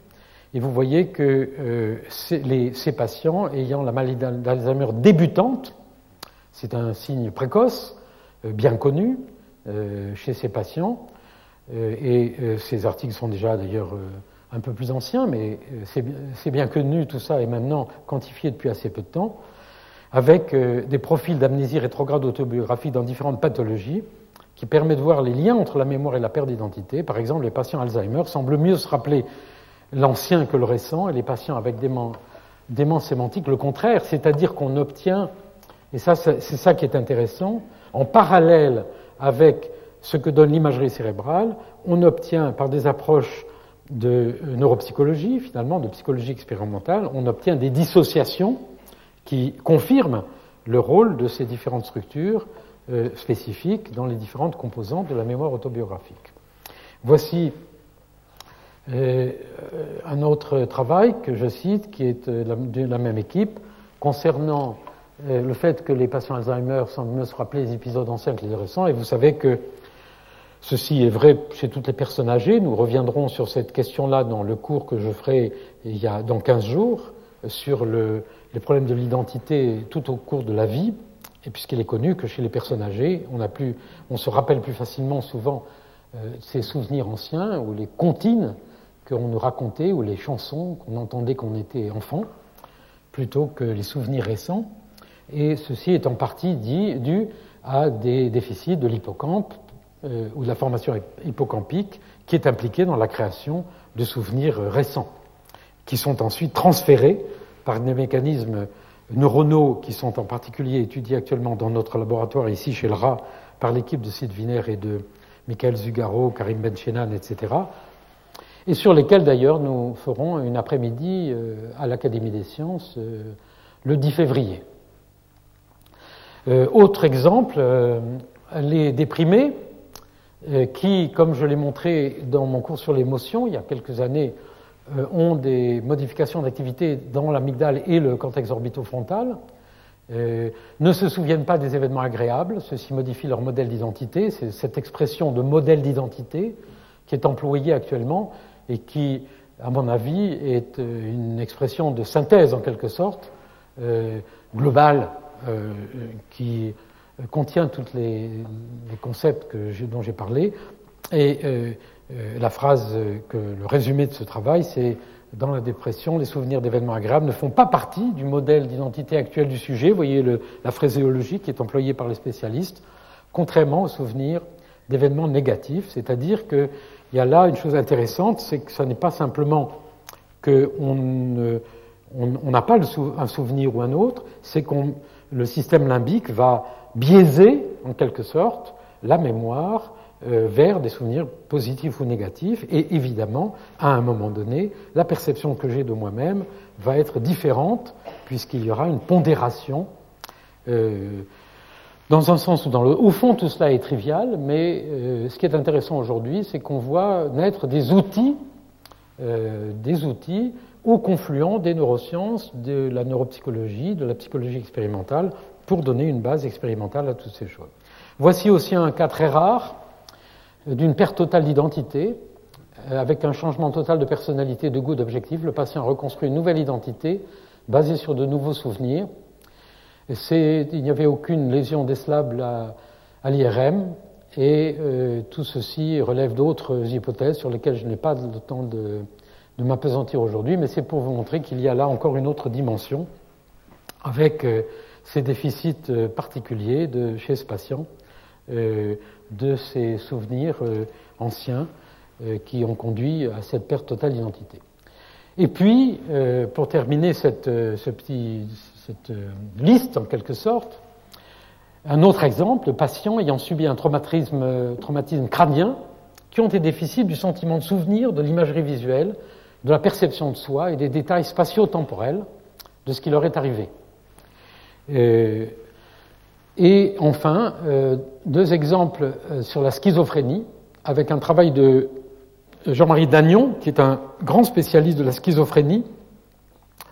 Et vous voyez que ces patients ayant la maladie d'Alzheimer débutante, c'est un signe précoce, bien connu chez ces patients, et ces articles sont déjà d'ailleurs un peu plus anciens, mais c'est bien connu, tout ça est maintenant quantifié depuis assez peu de temps avec euh, des profils d'amnésie rétrograde autobiographie dans différentes pathologies qui permet de voir les liens entre la mémoire et la perte d'identité. Par exemple, les patients Alzheimer semblent mieux se rappeler l'ancien que le récent, et les patients avec démence sémantique, le contraire, c'est-à-dire qu'on obtient, et ça c'est ça qui est intéressant, en parallèle avec ce que donne l'imagerie cérébrale, on obtient par des approches de neuropsychologie, finalement, de psychologie expérimentale, on obtient des dissociations qui confirme le rôle de ces différentes structures euh, spécifiques dans les différentes composantes de la mémoire autobiographique. Voici euh, un autre travail que je cite, qui est euh, de la même équipe, concernant le fait que les patients Alzheimer semblent mieux se rappeler les épisodes anciens que les récents, et vous savez que ceci est vrai chez toutes les personnes âgées. Nous reviendrons sur cette question-là dans le cours que je ferai il y a, dans 15 jours sur le, les problèmes de l'identité tout au cours de la vie, et puisqu'il est connu que chez les personnes âgées, on, a plus, on se rappelle plus facilement souvent euh, ces souvenirs anciens ou les comptines qu'on nous racontait ou les chansons qu'on entendait quand on était enfant, plutôt que les souvenirs récents. Et ceci est en partie dû à des déficits de l'hippocampe euh, ou de la formation hippocampique qui est impliquée dans la création de souvenirs récents, qui sont ensuite transférés par des mécanismes neuronaux qui sont en particulier étudiés actuellement dans notre laboratoire ici chez le rat par l'équipe de Sid Wiener et de Michael Zugaro, Karim Benchenan, etc. Et sur lesquels d'ailleurs nous ferons une après-midi euh, à l'Académie des sciences euh, le 10 février. Autre exemple, les déprimés, qui, comme je l'ai montré dans mon cours sur l'émotion il y a quelques années, euh, ont des modifications d'activité dans l'amygdale et le cortex orbitofrontal, euh, ne se souviennent pas des événements agréables, ceci modifie leur modèle d'identité, c'est cette expression de modèle d'identité qui est employée actuellement et qui, à mon avis, est euh, une expression de synthèse en quelque sorte, globale qui contient tous les, concepts dont j'ai parlé. Et la phrase, le résumé de ce travail, c'est dans la dépression, les souvenirs d'événements agréables ne font pas partie du modèle d'identité actuel du sujet. Vous voyez la phraséologie qui est employée par les spécialistes, contrairement aux souvenirs d'événements négatifs. C'est-à-dire qu'il y a là une chose intéressante, c'est que ce n'est pas simplement qu'on n'a pas un souvenir ou un autre, c'est que le système limbique va biaiser, en quelque sorte, la mémoire euh, vers des souvenirs positifs ou négatifs. Et évidemment, à un moment donné, la perception que j'ai de moi-même va être différente puisqu'il y aura une pondération. Euh, dans un sens ou dans l'autre. Au fond, tout cela est trivial, mais euh, ce qui est intéressant aujourd'hui, c'est qu'on voit naître des outils, des outils au confluent des neurosciences, de la neuropsychologie, de la psychologie expérimentale, pour donner une base expérimentale à toutes ces choses. Voici aussi un cas très rare d'une perte totale d'identité, euh, avec un changement total de personnalité, de goût, d'objectif. Le patient reconstruit une nouvelle identité basée sur de nouveaux souvenirs. il n'y avait aucune lésion décelable à, l'IRM et euh, tout ceci relève d'autres hypothèses sur lesquelles je n'ai pas le temps de, m'apesantir aujourd'hui, mais c'est pour vous montrer qu'il y a là encore une autre dimension avec euh, ces déficits particuliers de, chez ce patient de ces souvenirs euh, anciens euh, qui ont conduit à cette perte totale d'identité. Et puis, euh, pour terminer cette, ce liste en quelque sorte, un autre exemple, patients ayant subi un traumatisme, traumatisme crânien qui ont des déficits du sentiment de souvenir, de l'imagerie visuelle, de la perception de soi et des détails spatio-temporels de ce qui leur est arrivé. Et enfin, euh, deux exemples euh, sur la schizophrénie, avec un travail de Jean-Marie Dagnon, qui est un grand spécialiste de la schizophrénie,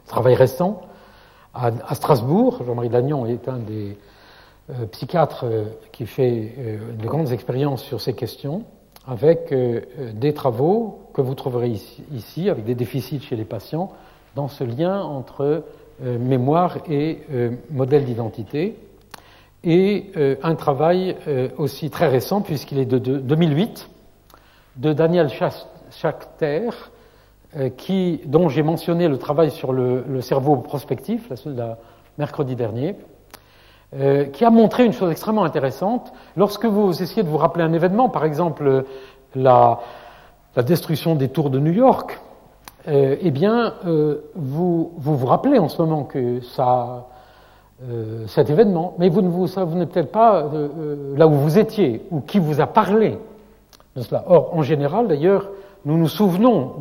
travail récent, à, Strasbourg. Jean-Marie Dagnon est un des euh, psychiatres qui fait de grandes expériences sur ces questions, avec des travaux que vous trouverez ici, avec des déficits chez les patients, dans ce lien entre mémoire et modèle d'identité et euh, un travail euh, aussi très récent, puisqu'il est de, 2008, de Daniel Schachter, euh, dont j'ai mentionné le travail sur le, cerveau prospectif, la, la, mercredi dernier, qui a montré une chose extrêmement intéressante. Lorsque vous essayez de vous rappeler un événement, par exemple la destruction des tours de New York, eh bien, vous, vous, vous rappelez en ce moment que ça euh, cet événement, mais vous ne vous souvenez peut-être pas euh, euh, là où vous étiez ou qui vous a parlé de cela. Or, en général, d'ailleurs, nous nous souvenons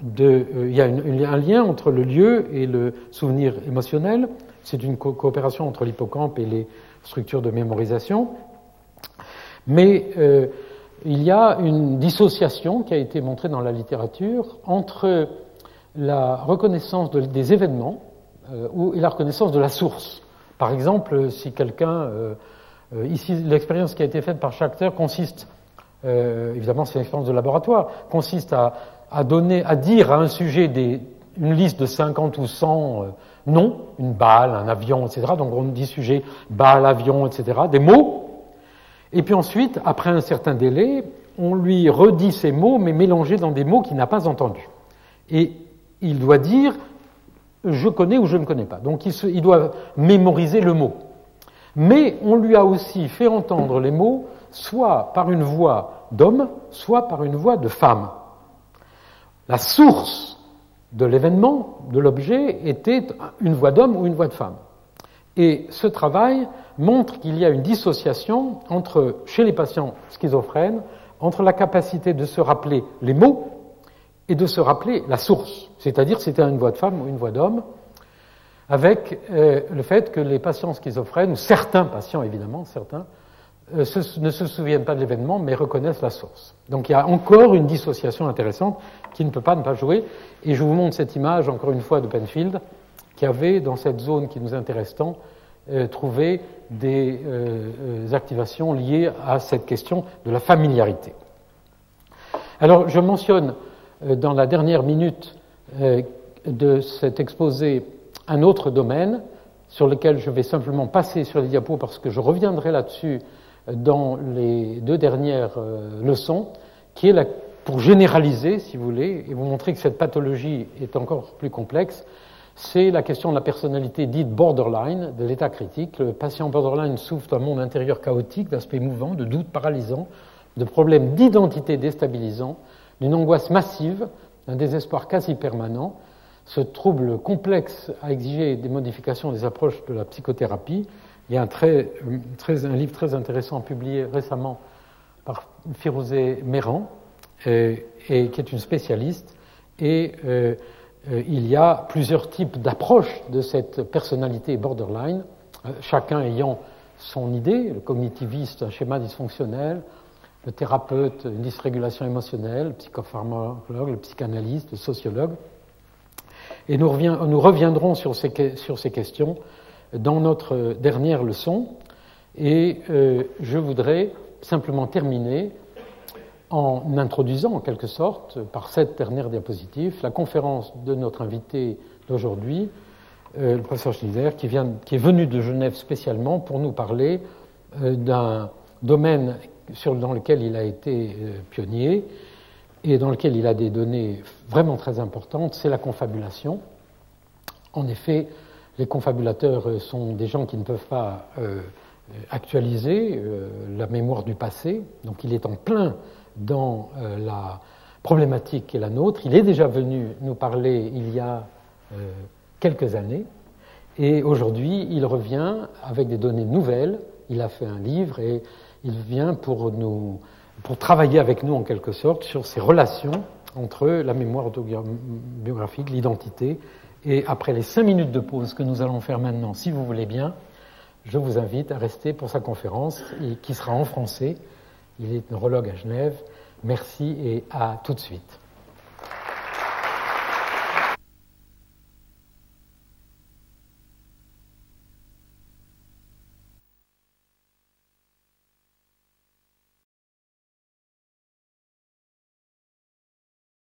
de. il y a un lien entre le lieu et le souvenir émotionnel. C'est une coopération entre l'hippocampe et les structures de mémorisation. Mais il y a une dissociation qui a été montrée dans la littérature entre la reconnaissance des événements euh, et la reconnaissance de la source. Par exemple, si quelqu'un, euh, euh, ici l'expérience qui a été faite par Schachter consiste, évidemment c'est une expérience de laboratoire, consiste à, donner, à dire à un sujet une liste de 50 ou 100 noms, une balle, un avion, etc. Donc on dit sujet, balle, avion, etc. Des mots. Et puis ensuite, après un certain délai, on lui redit ces mots, mais mélangés dans des mots qu'il n'a pas entendus. Et il doit dire je connais ou je ne connais pas. Donc il, doit mémoriser le mot. Mais on lui a aussi fait entendre les mots soit par une voix d'homme, soit par une voix de femme. La source de l'événement, de l'objet, était une voix d'homme ou une voix de femme. Et ce travail montre qu'il y a une dissociation entre, chez les patients schizophrènes entre la capacité de se rappeler les mots et de se rappeler la source, c'est-à-dire c'était une voix de femme ou une voix d'homme, avec euh, le fait que les patients schizophrènes, ou certains patients évidemment, certains, euh, ne se souviennent pas de l'événement, mais reconnaissent la source. Donc il y a encore une dissociation intéressante qui ne peut pas ne pas jouer. Et je vous montre cette image, encore une fois, de Penfield, qui avait, dans cette zone qui nous intéresse tant, euh, trouvé des activations liées à cette question de la familiarité. Alors je mentionne euh, dans la dernière minute euh, de cet exposé un autre domaine sur lequel je vais simplement passer sur les diapos parce que je reviendrai là-dessus dans les deux dernières euh, leçons, qui est la, pour généraliser, si vous voulez, et vous montrer que cette pathologie est encore plus complexe, c'est la question de la personnalité dite borderline, de l'état critique. Le patient borderline souffre d'un monde intérieur chaotique, d'aspects mouvants, de doutes paralysants, de problèmes d'identité déstabilisants, d'une angoisse massive, d'un désespoir quasi permanent. Ce trouble complexe a exigé des modifications des approches de la psychothérapie. Il y a un, très, un livre très intéressant publié récemment par Firouzé Méran, euh, et, qui est une spécialiste. Euh, il y a plusieurs types d'approches de cette personnalité borderline, chacun ayant son idée, le cognitiviste, un schéma dysfonctionnel, le thérapeute, une dysrégulation émotionnelle, le psychopharmacologue, le psychanalyste, le sociologue. Et nous, reviendrons sur ces, questions dans notre dernière leçon. Et euh, je voudrais simplement terminer en introduisant en quelque sorte, par cette dernière diapositive, la conférence de notre invité d'aujourd'hui, euh, le professeur Schneider, qui, qui, est venu de Genève spécialement pour nous parler euh, d'un domaine dans lequel il a été euh, pionnier et dans lequel il a des données vraiment très importantes, c'est la confabulation. En effet, les confabulateurs sont des gens qui ne peuvent pas actualiser la mémoire du passé, donc il est en plein dans la problématique qui est la nôtre. Il est déjà venu nous parler il y a quelques années, et aujourd'hui il revient avec des données nouvelles. Il a fait un livre et il vient pour, nous, pour travailler avec nous en quelque sorte sur ces relations entre la mémoire autobiographique, l'identité. Et après les cinq minutes de pause que nous allons faire maintenant, si vous voulez bien, je vous invite à rester pour sa conférence qui sera en français. Il est neurologue à Genève. Merci et à tout de suite.